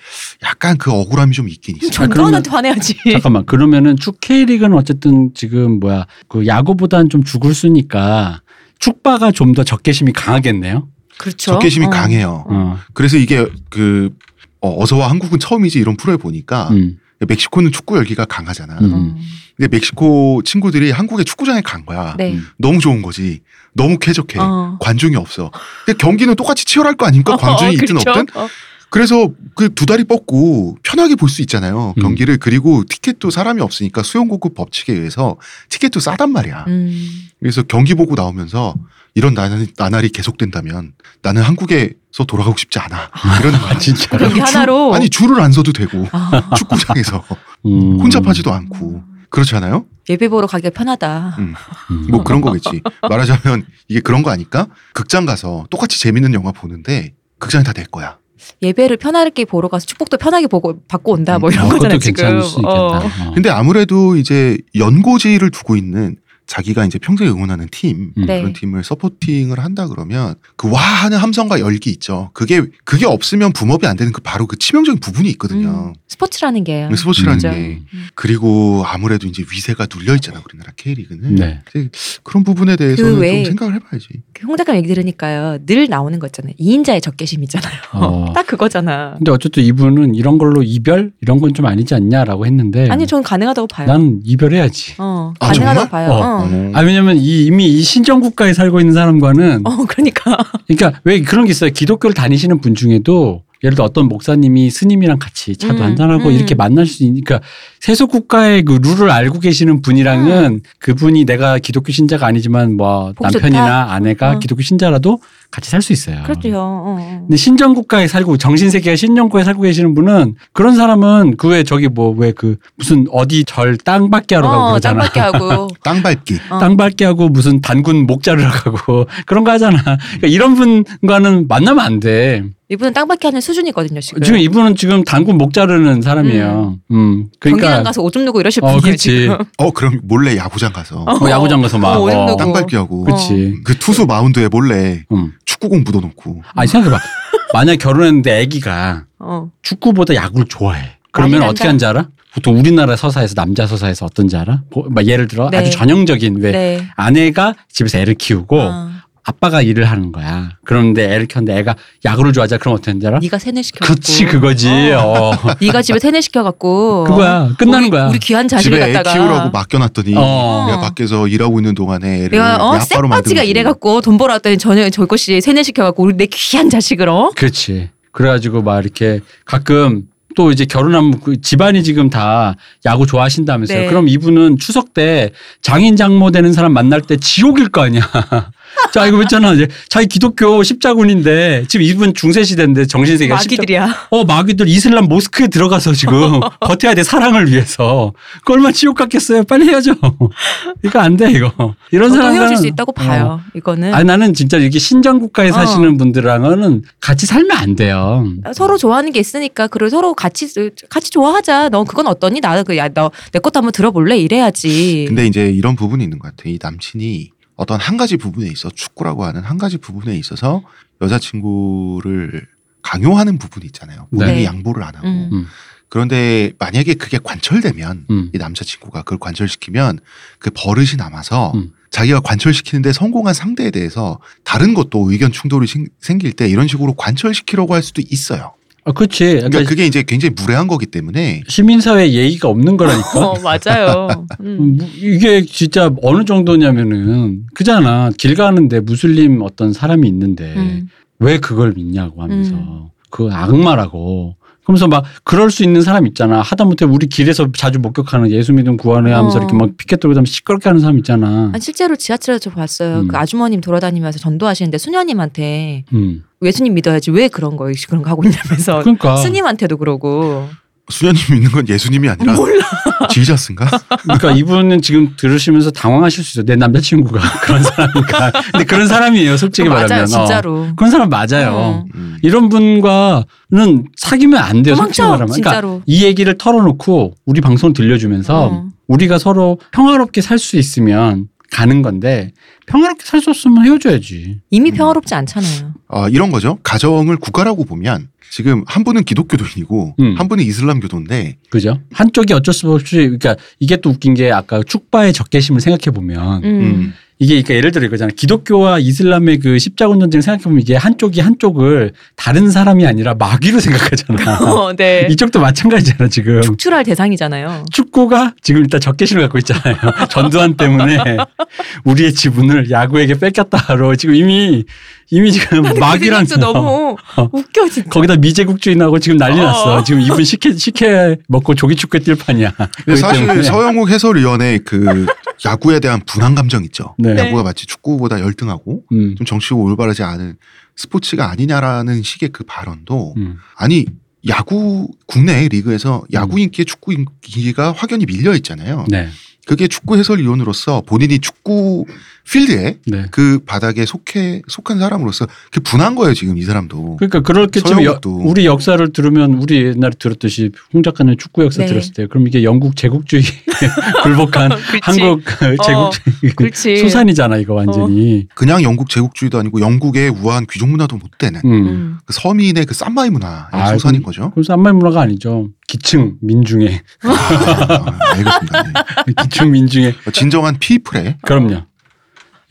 약간 그 억울함이 좀 있긴 있어요. 아, 그러면- 전두환한테 화내야지. [laughs] 잠깐만 그러면은 축 K리그는 어쨌든 지금 뭐야 그 야구보다는 좀 죽을 수니까 축바가 좀 더 적개심이 강하겠네요. 그렇죠. 적개심이 어. 강해요. 어. 그래서 이게 그 어, 어서와 한국은 처음이지 이런 프로에 보니까 음. 멕시코는 축구 열기가 강하잖아. 음. 어. 근데 멕시코 친구들이 한국의 축구장에 간 거야. 네. 음. 너무 좋은 거지. 너무 쾌적해. 어. 관중이 없어. 근데 경기는 똑같이 치열할 거 아닙니까? 관중이 어, 있든 그렇죠. 없든. 어. 그래서 그 두 다리 뻗고 편하게 볼 수 있잖아요. 음. 경기를 그리고 티켓도 사람이 없으니까 수용 공급 법칙에 의해서 티켓도 싸단 말이야. 음. 그래서 경기 보고 나오면서 이런 나날이, 나날이 계속된다면 나는 한국에서 돌아가고 싶지 않아. 이런 아, 진짜. 경기 하나로. 아니 줄을 안 서도 되고 아. 축구장에서 [laughs] 음. 혼잡하지도 않고 그렇잖아요. 예배 보러 가기가 편하다. 음. 뭐 그런 거겠지. 말하자면 이게 그런 거 아닐까? 극장 가서 똑같이 재밌는 영화 보는데 극장이 다 내 거야. 예배를 편하게 보러 가서 축복도 편하게 보고 받고 온다. 뭐 음. 이런 어, 거잖아요. 그것도 지금. 괜찮을 수 있겠다. 어. 어. 근데 아무래도 이제 연고지를 두고 있는 자기가 이제 평소에 응원하는 팀 음. 네. 그런 팀을 서포팅을 한다 그러면 그 와 하는 함성과 열기 있죠. 그게 그게 없으면 붐업이 안 되는 그 바로 그 치명적인 부분이 있거든요. 음. 스포츠라는 게요. 스포츠라는 진짜. 게 그리고 아무래도 이제 위세가 눌려 있잖아 우리나라 K리그는 네. 그런 부분에 대해서는 그 좀 생각을 해봐야지. 그 홍 작가 얘기 들으니까요. 늘 나오는 거 있잖아요. 2인자의 적개심이잖아요. 어. [laughs] 딱 그거잖아. 근데 어쨌든 이분은 이런 걸로 이별 이런 건 좀 아니지 않냐라고 했는데 아니 전 가능하다고 봐요. 난 이별해야지. 어, 아, 가능하다고 정말? 봐요. 어. 어. 어. 아 왜냐면 이, 이미 이 신정 국가에 살고 있는 사람과는 어, 그러니까. 그러니까 왜 그런 게 있어요. 기독교를 다니시는 분 중에도 예를 들어 어떤 목사님이 스님이랑 같이 차도 음, 한잔하고 음. 이렇게 만날 수 있으니까 세속 국가의 그 룰을 알고 계시는 분이랑은 그분이 내가 기독교 신자가 아니지만 뭐 남편이나 좋다. 아내가 어. 기독교 신자라도 같이 살 수 있어요. 그렇죠. 어, 어. 근데 신정 국가에 살고 정신 세계가 신정 국가에 살고 계시는 분은 그런 사람은 그외 저기 뭐 왜 그 무슨 어디 절 땅 밟기 하러 가고 어, 그러잖아. 짱밖에 하고. [laughs] 땅 밟기. 어. 땅 밟기 하고 무슨 단군 목 자르러 [laughs] 가고 그런 거 하잖아. 그러니까 이런 분과는 만나면 안 돼. 이분은 땅밖에 하는 수준이거든요, 지금. 지금 이분은 지금 단군 목 자르는 사람이에요. 음. 경기장 그러니까 가서 오줌 누고 이러실 어, 분이에요, 그치. 지금. [laughs] 어 그럼 몰래 야구장 가서 뭐 야구장 가서 막 어, 어, 누고. 땅 밟기 하고 그렇지. 그 투수 마운드에 몰래 음. 축구공 묻어놓고 아니 생각해봐. 만약 결혼했는데 아기가 어. 축구보다 야구를 좋아해. 그러면 어떻게. 하는지 알아? 보통 우리나라 서사에서 남자 서사에서 어떤지 알아? 뭐, 막 예를 들어 네. 아주 전형적인 왜 네. 아내가 집에서 애를 키우고 어. 아빠가 일을 하는 거야. 그런데 애를 키웠는데 애가 야구를 좋아하자. 그럼 어떻게 알아? 네가 세뇌시켜 그치 그거지. 어. [laughs] 네가 집에 세뇌시켜 갖고 그거야. 끝나는 우리, 거야. 우리 귀한 자식을 집에 애 갖다가 키우라고 맡겨놨더니 어. 내가 밖에서 일하고 있는 동안에 애를 내가 어 쎄빠지가 만들고 이래 갖고 돈 벌어 왔더니 전혀 저것이 세뇌시켜 갖고 우리 내 귀한 자식을 어? 그렇지. 그래가지고 막 이렇게 가끔 또 이제 결혼하면 그 집안이 지금 다 야구 좋아하신다면서요. 네. 그럼 이분은 추석 때 장인 장모 되는 사람 만날 때 지옥일 거 아니야. [laughs] 자 이거 있잖아 이제 자기 기독교 십자군인데 지금 이분 중세 시대인데 정신세계가 십자- 마귀들이야. 어 마귀들 이슬람 모스크에 들어가서 지금 [laughs] 버텨야 돼 사랑을 위해서. 그 얼마 나 지옥 같겠어요. 빨리 헤어져. 이거 안 돼 이거. 이런 사람은 헤어질 수 있다고 봐요. 어. 이거는 아니 나는 진짜 이렇게 신정 국가에 어. 사시는 분들랑은 같이 살면 안 돼요. 서로 좋아하는 게 있으니까 그리고 서로 같이 같이 좋아하자. 너 그건 어떠니? 나도 그야 너 내 것도 한번 들어볼래 이래야지. 근데 이제 이런 부분이 있는 것 같아. 이 남친이 어떤 한 가지 부분에 있어 축구라고 하는 한 가지 부분에 있어서 여자친구를 강요하는 부분이 있잖아요. 본인이 네. 양보를 안 하고. 음. 음. 그런데 만약에 그게 관철되면 음. 이 남자친구가 그걸 관철시키면 그 버릇이 남아서 음. 자기가 관철시키는데 성공한 상대에 대해서 다른 것도 의견 충돌이 생- 생길 때 이런 식으로 관철시키려고 할 수도 있어요. 아, 그렇지. 그러니까 그러니까 그게 이제 굉장히 무례한 거기 때문에 시민사회 예의가 없는 거라니까. [laughs] 어, 맞아요. [laughs] 음. 이게 진짜 어느 정도냐면은 그잖아 길 가는데 무슬림 어떤 사람이 있는데 음. 왜 그걸 믿냐고 하면서 음. 그 악마라고 그러면서 막 그럴 수 있는 사람 있잖아 하다못해 우리 길에서 자주 목격하는 예수 믿음 구하네 하면서 어. 이렇게 막 피켓 들고 다니면 시끄럽게 하는 사람 있잖아 아니, 실제로 지하철에서 봤어요. 음. 그 아주머님 돌아다니면서 전도하시는데 수녀님한테 음. 예수님 믿어야지 왜 그런 거 그런 거 하고 있냐면서 그러니까 [laughs] 스님한테도 그러고 수녀님 믿는 건 예수님이 아니라 몰라. 지저스인가? 그러니까 이분은 지금 들으시면서 당황하실 수 있어요 내 남자친구가 [laughs] 그런 사람이니까 근데 그런 사람이에요 솔직히 말하면 맞아요, 어. 진짜로. 그런 사람 맞아요 어. 음. 이런 분과는 사귀면 안 돼요 솔직히 도망쳐, 말하면 그러니까 진짜로. 이 얘기를 털어놓고 우리 방송 들려주면서 어. 우리가 서로 평화롭게 살 수 있으면 가는 건데 평화롭게 살 수 없으면 헤어져야지. 이미 음. 평화롭지 않잖아요. 아, 이런 거죠. 가정을 국가라고 보면 지금 한 분은 기독교도인이고 음. 한 분은 이슬람교도인데 그죠? 한쪽이 어쩔 수 없이 그러니까 이게 또 웃긴 게 아까 축바의 적개심을 생각해 보면 음. 음. 이게 그러니까 예를 들어 이거잖아. 기독교와 이슬람의 그 십자군 전쟁 생각해 보면 이게 한쪽이 한쪽을 다른 사람이 아니라 마귀로 생각하잖아. [laughs] 어, 네. 이쪽도 마찬가지잖아 지금. 축출할 대상이잖아요. 축구가 지금 일단 적개심을 갖고 있잖아요. 전두환 때문에 [laughs] 우리의 지분을 야구에게 뺏겼다로 지금 이미 이미 지금 마귀랑 그 너무 [laughs] 어. 웃겨 진짜. 거기다 미제국주의나고 지금 난리 어. 났어. 지금 이분 식혜 식혜 먹고 조기 축구에 뛸 판이야. 사실 때문에. 서영욱 해설위원의 그 야구에 대한 분한 감정 있죠. 네. 네. 야구가 마치 축구보다 열등하고 음, 좀 정치고 올바르지 않은 스포츠가 아니냐라는 식의 그 발언도 음. 아니 야구 국내 리그에서 야구 인기에 축구 인기가 확연히 밀려 있잖아요. 네, 그게 축구 해설위원으로서 본인이 축구 필드에 네. 그 바닥에 속해 속한 사람으로서 그 분한 거예요 지금 이 사람도. 그러니까 여- 서영욱도. 우리 역사를 들으면 우리 옛날에 들었듯이 홍 작가는 축구 역사 네. 들었을 때 그럼 이게 영국 제국주의 [laughs] 굴복한. [laughs] 한국 그 [laughs] 제국주의 그렇지. 수산이잖아 이거 완전히. 그냥 영국 제국주의도 아니고 영국의 우아한 귀족 문화도 못 되는 음. 음. 그 서민의 그 쌈마이 문화의 아, 소산인 그럼- 거죠. 그럼 쌈말 문화가 아니죠. 기층 민중의 아, 알겠습니다. 네. 기층 민중의 진정한 피플의 그럼요.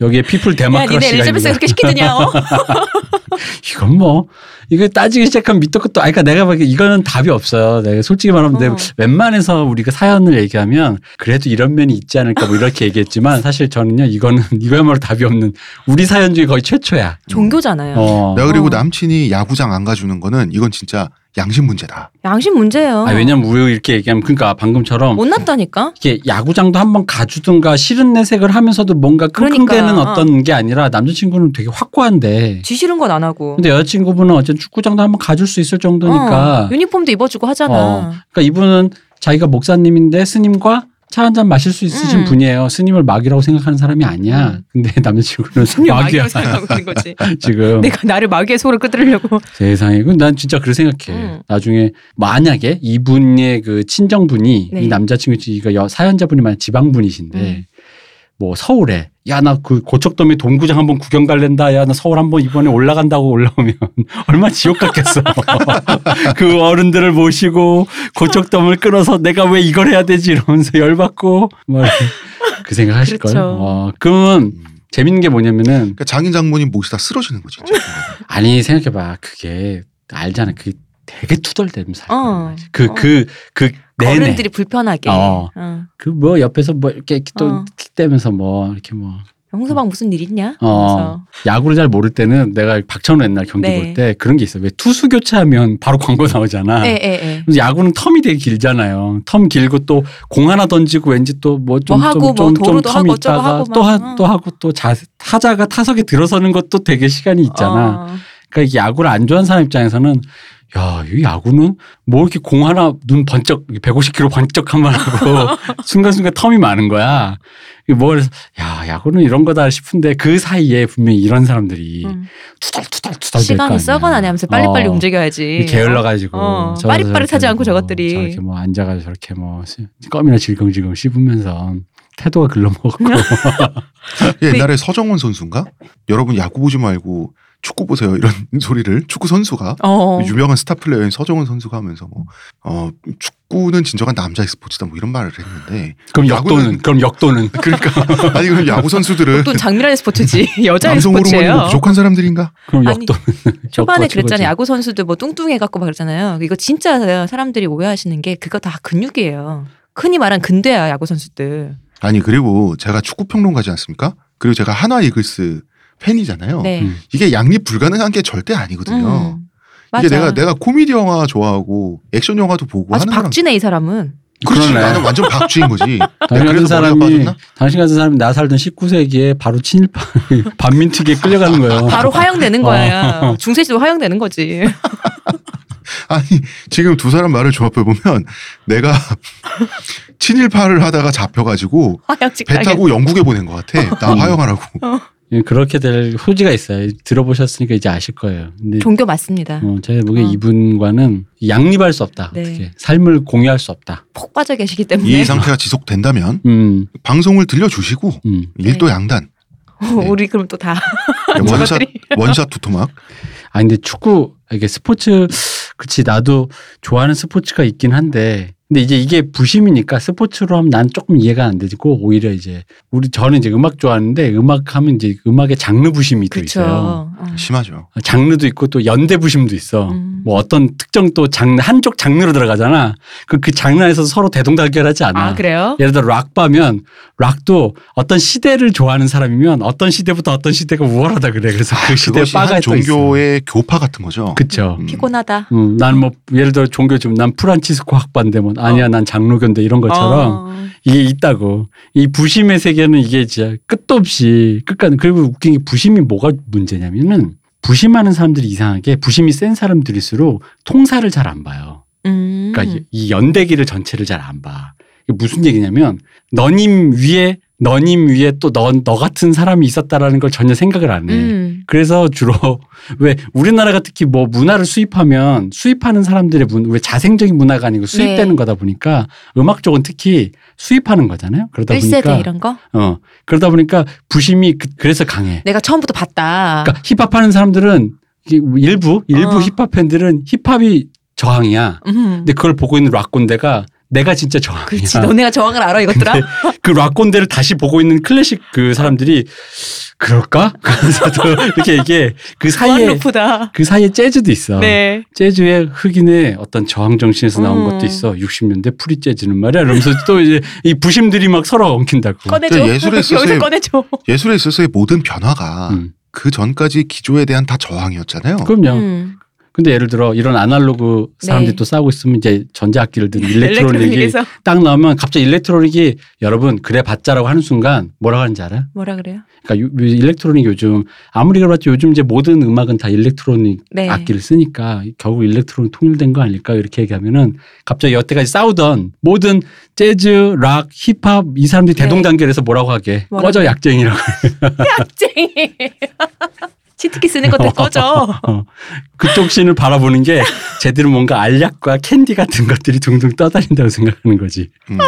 여기에 피플 야, 데모크라시가 니네 엘리자베스 있는데 그렇게 시키느냐? 어? [laughs] 이건 뭐 이거 따지기 시작하면 밑도 끝도 아니 그러니까 내가 보기에 이거는 답이 없어요. 내가 솔직히 말하면 내가 어. 웬만해서 우리가 사연을 얘기하면 그래도 이런 면이 있지 않을까 뭐 이렇게 얘기했지만 사실 저는요 이거는 [laughs] 이거야말로 답이 없는 우리 사연 중에 거의 최초야. 종교잖아요. 어. 내가 그리고 어. 남친이 야구장 안 가주는 거는 이건 진짜 양심 문제다. 양심 문제예요. 아 왜냐면 우리 이렇게 얘기하면 그러니까 방금처럼 못 났다니까. 이게 야구장도 한번 가주든가 싫은 내색을 하면서도 뭔가 그러니까. 끙끙대는 어떤 게 아니라 남자친구는 되게 확고한데 쥐 싫은 건 안 하고. 근데 여자친구분은 어쨌든 축구장도 한번 가줄 수 있을 정도니까 어, 유니폼도 입어주고 하잖아. 어. 그러니까 이분은 자기가 목사님인데 스님과 차 한 잔 마실 수 있으신 음. 분이에요. 스님을 마귀라고 생각하는 사람이 아니야. 음. 근데 [laughs] 남자친구는 [laughs] 스님 마귀야. 생각하고 있는 거지. [laughs] 지금 내가 나를 마귀의 소를 끄드리려고. 세상에. 그난 진짜 그렇게 생각해. 음. 나중에 만약에 이분의 그 친정분이 네. 이 남자친구 이거 여- 사연자분이 만약 지방분이신데 음. 뭐 서울에 야 나 그 고척돔에 동구장 한번 구경 갈랜다. 야 나 서울 한번 이번에 올라간다고 올라오면 [laughs] 얼마나 지옥 같겠어. [laughs] 그 어른들을 모시고 고척돔을 끌어서 내가 왜 이걸 해야 되지 이러면서 열받고 뭐그 생각 하실 걸. 그렇죠. 어, 그러면 음. 재밌는 게 뭐냐면은 그러니까 장인 장모님 모시다 쓰러지는 거지. 아니 생각해봐 그게 알잖아 그 되게 투덜대면서 어. 그그 그 어른들이 불편하게. 어. 어. 그뭐 옆에서 뭐 이렇게 또 어. 킥대면서 뭐 이렇게 뭐 홍서방 무슨 일 있냐? 어. 야구를 잘 모를 때는 내가 박찬호 옛날 경기 네. 볼때 그런 게 있어 왜 투수 교체하면 바로 광고 나오잖아. 예, 예. 그래서 야구는 텀이 되게 길잖아요. 텀 길고 또 공 하나 던지고 왠지 또 뭐좀 뭐 하고 뭐 어쩌고 있다가 하고 또, 막. 하, 또 하고 또 자, 타자가 타석에 들어서는 것도 되게 시간이 있잖아. 어. 그러니까 이게 야구를 안 좋아하는 사람 입장에서는 야, 이 야구는 뭐 이렇게 공 하나 눈 번쩍 150km 번쩍 한번 하고 [laughs] 순간순간 텀이 많은 거야. 이게 뭐 그래서 야, 야구는 이런 거다 싶은데 그 사이에 분명히 이런 사람들이 음. 투덜투덜투덜 시간이 썩어나네 하면서 빨리빨리 움직여야지. 게을러 가지고 어, 빠릿빠릿하지 않고 저것들이. 저렇게 뭐 앉아가지고 저렇게 뭐 껌이나 질겅질겅 씹으면서 태도가 글러먹고 [laughs] 옛날에 서정원 선수인가? 여러분 야구 보지 말고 축구 보세요 이런 [laughs] 소리를 축구 선수가 어. 유명한 스타 플레이어인 서정원 선수가 하면서 뭐 어, 축구는 진정한 남자의 스포츠다 뭐 이런 말을 했는데 그럼 야구는- 역도는 그럼 역도는 [laughs] 그러니까 아니 그럼 야구 선수들은 또 장미라는 스포츠지 [laughs] 여자의 호르몬이 뭐 스포츠예요. 부족한 사람들인가? 그럼 아니, 역도는 초반에 역도가 그랬잖아요. 야구 선수들 뭐 뚱뚱해 갖고 막 그러잖아요. 이거 진짜 사람들이 오해하시는 게 그거 다 근육이에요. 흔히 말한 근대야 야구 선수들. 아니 그리고 제가 축구 평론가지 않습니까? 그리고 제가 한화 이글스 팬이잖아요. 네. 음. 이게 양립 불가능한 게 절대 아니거든요. 음. 맞아. 이게 내가 내가 코미디 영화 좋아하고 액션 영화도 보고 아주 하는 사람. 박쥐네 이 사람은. 그렇지 그러네. 나는 완전 박쥐인 거지. [laughs] 당신 같은 사람이? 당신 같은 사람이 나 살던 19세기에 바로 친일파 [laughs] 반민특위에 끌려가는 거예요. 바로 화형되는 어. 거야. 중세 시대 화형되는 거지. [laughs] 아니 지금 두 사람 말을 조합해 보면 내가 친일파를 하다가 잡혀가지고 배. 타고 영국에 보낸 것 같아. 나 음. 화영하라고. 예, 그렇게 될 소지가 있어요. 들어보셨으니까 이제 아실 거예요. 근데 종교 맞습니다. 어, 제가 보기에 어. 이분과는 양립할 수 없다. 네. 어떻게 삶을 공유할 수 없다. 폭 빠져 계시기 때문에 이 상태가 지속된다면 [laughs] 음, 방송을 들려주시고 음. 일도 양단 네. 우리 그럼 또 다 원샷. 원샷 두토막 아 근데 축구 이게 스포츠 그치 나도 좋아하는 스포츠가 있긴 한데 근데 이제 이게 부심이니까 스포츠로 하면 난 조금 이해가 안 되고 오히려 이제 우리 저는 이제 음악 좋아하는데 음악 하면 이제 음악의 장르 부심이 또 있어요. 그렇죠. 어. 심하죠. 장르도 있고 또 연대 부심도 있어. 음. 뭐 어떤 특정 또 장르 한쪽 장르로 들어가잖아. 그 그 장르 안에서 서로 대동단결하지 않아. 아 그래요? 예를 들어 락 바면 락도 어떤 시대를 좋아하는 사람이면 어떤 시대부터 어떤 시대가 우월하다 그래. 그래서 그 시대 있어. 종교의 교파 같은 거죠. 그쵸. 음. 피곤하다. 음, 나는 뭐 예를 들어 종교 좀난 프란치스코 학반데 뭐 아니야 난 장로교인데 이런 것처럼 어. 이게 있다고 이 부심의 세계는 이게 진짜 끝도 없이 끝까지 그리고 웃긴 게 부심이 뭐가 문제냐면은 부심하는 사람들이 이상하게 부심이 센 사람들일수록 통사를 잘 안 봐요. 음. 그러니까 이- 이 연대기를 전체를 잘 안 봐. 이게 무슨 얘기냐면 너님 위에 너님 위에 또너너 같은 사람이 있었다라는 걸 전혀 생각을 안 해. 음. 그래서 주로 [laughs] 왜 우리나라가 특히 뭐 문화를 수입하면 수입하는 사람들의 문, 왜 자생적인 문화가 아니고 수입되는 네. 거다 보니까 음악 쪽은 특히 수입하는 거잖아요. 그러다 1세대 보니까 이런 거? 어 그러다 보니까 부심이 그, 래서 강해. 내가 처음부터 봤다. 그러니까 힙합하는 사람들은 일부 일부 어. 힙합 팬들은 힙합이 저항이야. 음. 근데 그걸 보고 있는 락꼰대가 내가 진짜 저항이야. 그렇지. 너네가 저항을 알아 이것들아? 근데 그 락꼰대를 다시 보고 있는 클래식 그 사람들이 그럴까? [laughs] 그래서 또 이렇게 이게 그 사이에 루프다. 그 사이에 재즈도 있어. 네. 재즈의 흑인의 어떤 저항 정신에서 나온 음. 것도 있어. 60년대 프리 재즈는 말이야. 이러면서 또 이제 이 부심들이 막 서로 엉킨다고. 꺼내줘. 그 예술에 있어서의- 여기서 꺼내줘. 예술에 있어서의 모든 변화가 음. 그 전까지 기조에 대한 다 저항이었잖아요. 그럼요. 음. 근데 예를 들어 이런 아날로그 사람들이 네. 또 싸우고 있으면 이제 전자악기를 든 electronic이 [laughs] 딱 나오면 갑자기 electronic이 여러분 그래 봤자라고 하는 순간 뭐라고 하는지 알아? 뭐라 그래요? 그러니까 요- 요 electronic 요즘 아무리 그래봤자 요즘 이제 모든 음악은 다 electronic 네. 악기를 쓰니까 결국 electronic 통일된 거 아닐까 이렇게 얘기하면은 갑자기 여태까지 싸우던 모든 재즈, 락, 힙합 이 사람들이 네. 대동단결해서 뭐라고 하게 뭐라고? 꺼져 약쟁이라고 [laughs] 쟁이. [laughs] 치트키 쓰는 것들 꺼져. [laughs] 어. 그쪽 scene을 바라보는 게 쟤들은 뭔가 알약과 캔디 같은 것들이 둥둥 떠다닌다고 생각하는 거지. 음.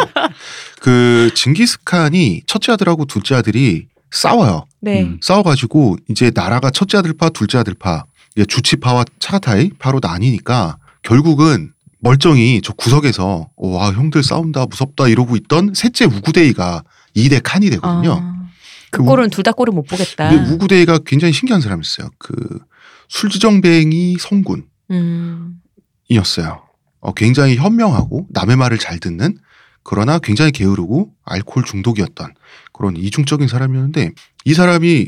그 징기스칸이 첫째 아들하고 둘째 아들이 싸워요. 네. 음. 싸워가지고 이제 나라가 첫째 아들파, 둘째 아들파, 주치파와 차가타이 파로 나뉘니까 결국은 멀쩡히 저 구석에서 어, 와 형들 싸운다 무섭다 이러고 있던 셋째 우구데이가 2대 칸이 되거든요. 아. 그 꼴은 둘다 꼴을 못 보겠다. 근데 우구데이가 굉장히 신기한 사람이었어요. 그 술지정뱅이 성군이었어요. 음. 어, 굉장히 현명하고 남의 말을 잘 듣는 그러나 굉장히 게으르고 알코올 중독이었던 그런 이중적인 사람이었는데 이 사람이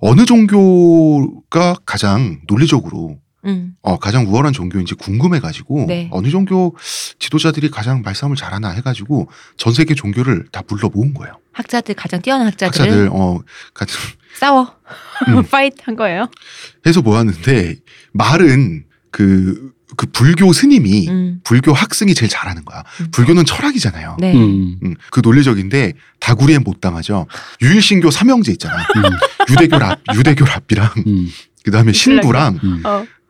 어느 종교가 가장 논리적으로 음. 어, 가장 우월한 종교인지 궁금해가지고 네. 어느 종교 지도자들이 가장 말싸움을 잘하나 해가지고 전 세계 종교를 다 불러 모은 거예요. 학자들 가장 뛰어난 학자들을 학자들 어 같은 싸워. 음. [laughs] fight 한 거예요. 해서 모았는데 말은 그, 그 불교 스님이 음. 불교 학승이 제일 잘하는 거야. 음. 불교는 철학이잖아요. 네. 음. 음, 그 논리적인데 다구리엔 못 당하죠. 유일신교 삼형제 있잖아. 음. 유대교 랍 유대교 랍비랑 음. 그다음에 신부랑 음.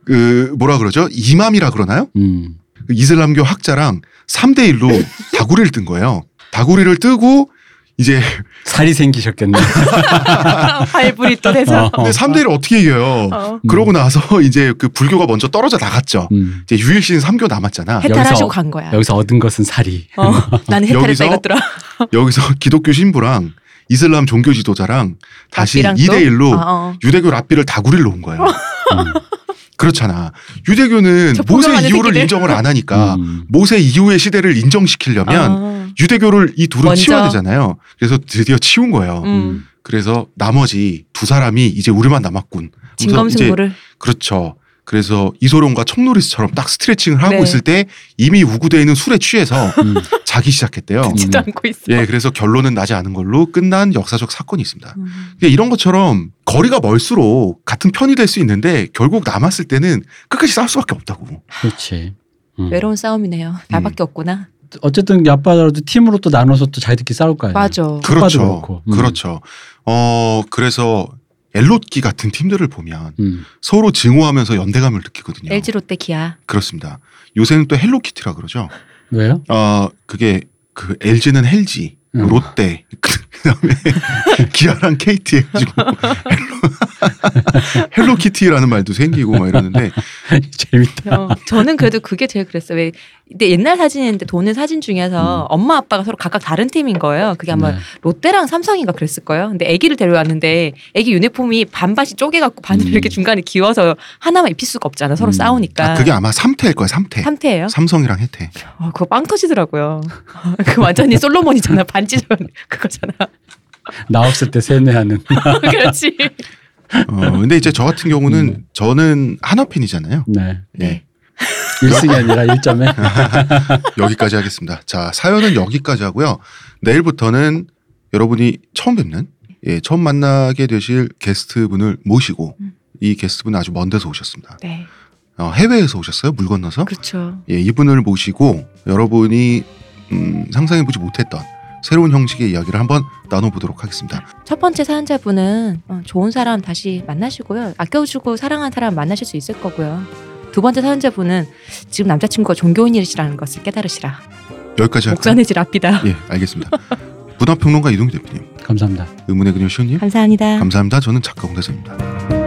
어. 그 뭐라 그러죠? 이맘이라 그러나요? 음. 그 이슬람교 학자랑 3대 1로 [laughs] 다구리를 뜬 거예요. 다구리를 뜨고 이제 살이 생기셨겠네. [laughs] 발불이 또 돼서. 어. 근데 3대 1을 어떻게 이겨요? 어. 그러고 나서 [laughs] 이제 그 불교가 먼저 떨어져 나갔죠. 음. 이제 유일신 3교 남았잖아. 해탈하시고 여기서- 간 거야. 여기서 얻은 것은 살이. 어, 나는 해탈했다 여기서 이것들아. 여기서 기독교 신부랑 이슬람 종교 지도자랑 다시 랍비랑 2대 1로 또? 아, 어. 유대교 랍비를 다구리를 놓은 거예요. 음. 그렇잖아. 유대교는 저 모세 이후를 새끼들. 인정을 안 하니까 음. 모세 이후의 시대를 인정시키려면 아, 유대교를 이 둘은 먼저. 치워야 되잖아요. 그래서 드디어 치운 거예요. 음. 그래서 나머지 두 사람이 이제 우리만 남았군. 진검승부를. 그렇죠. 그래서 이소룡과 척노리스처럼 딱 스트레칭을 하고 네. 있을 때 이미 우구대에 있는 술에 취해서 음. 자기 시작했대요. 음. 지도 않고 있어. 예, 그래서 결론은 나지 않은 걸로 끝난 역사적 사건이 있습니다. 음. 그러니까 이런 것처럼 거리가 멀수록 같은 편이 될 수 있는데 결국 남았을 때는 끝까지 싸울 수밖에 없다고. 그렇지. 음. 외로운 싸움이네요. 나밖에 없구나. 어쨌든 아빠라도 팀으로 또 나눠서 또 자기들끼리 싸울 거 아니야. 맞아. 그- 그렇죠. 그렇고. 음. 그렇죠. 어, 그래서 엘롯기 같은 팀들을 보면 음. 서로 증오하면서 연대감을 느끼거든요. LG 롯데 기아. 그렇습니다. 요새는 또 헬로키티라 그러죠. 왜요? 어, 그게 그 LG는 헬지, 음. 롯데, [laughs] 그다음에 [laughs] 기아랑 KT 해가지고 헬로, [laughs] 헬로키티라는 말도 생기고 막 이러는데 재밌다. 어, 저는 그래도 그게 제일 그랬어요. 왜 근데 옛날 사진인데 도는 사진 중에서 음. 엄마 아빠가 서로 각각 다른 팀인 거예요. 그게 아마 네. 롯데랑 삼성인가 그랬을 거예요. 근데 아기를 데려왔는데 아기 유니폼이 반바지 쪼개갖고 바늘 음. 이렇게 중간에 기워서 하나만 입힐 수가 없잖아. 서로 음. 싸우니까. 아, 그게 아마 3태일 거야 3태. 삼태예요. 삼성이랑 혜태. 어, 그거 빵 터지더라고요. [laughs] 그 완전히 솔로몬이잖아. [laughs] 반지 전 그거잖아. 나 없을 때 세뇌하는. [laughs] 그렇지. 어, 근데 이제 저 같은 경우는 음. 저는 하나 팬이잖아요. 네. 네. 1승이 아니라 1점에. [laughs] 여기까지 하겠습니다. 자, 사연은 여기까지 하고요. 내일부터는 여러분이 처음 뵙는, 예, 처음 만나게 되실 게스트분을 모시고 음. 이 게스트분은 아주 먼 데서 오셨습니다. 네. 어, 해외에서 오셨어요? 물 건너서? 그렇죠. 예, 이분을 모시고 여러분이 음, 상상해보지 못했던 새로운 형식의 이야기를 한번 나눠보도록 하겠습니다. 첫 번째 사연자분은 어, 좋은 사람 다시 만나시고요. 아껴주고 사랑하는 사람 만나실 수 있을 거고요. 두 번째 사연자분은 지금 남자친구가 종교인이시라는 것을 깨달으시라. 여기까지 할까요? 목선의 질 앞이다. 예, 알겠습니다. [laughs] 문화평론가 이동규 대표님, 감사합니다. 의문의 그녀 시온님, 감사합니다. 감사합니다. 저는 작가 홍대선입니다.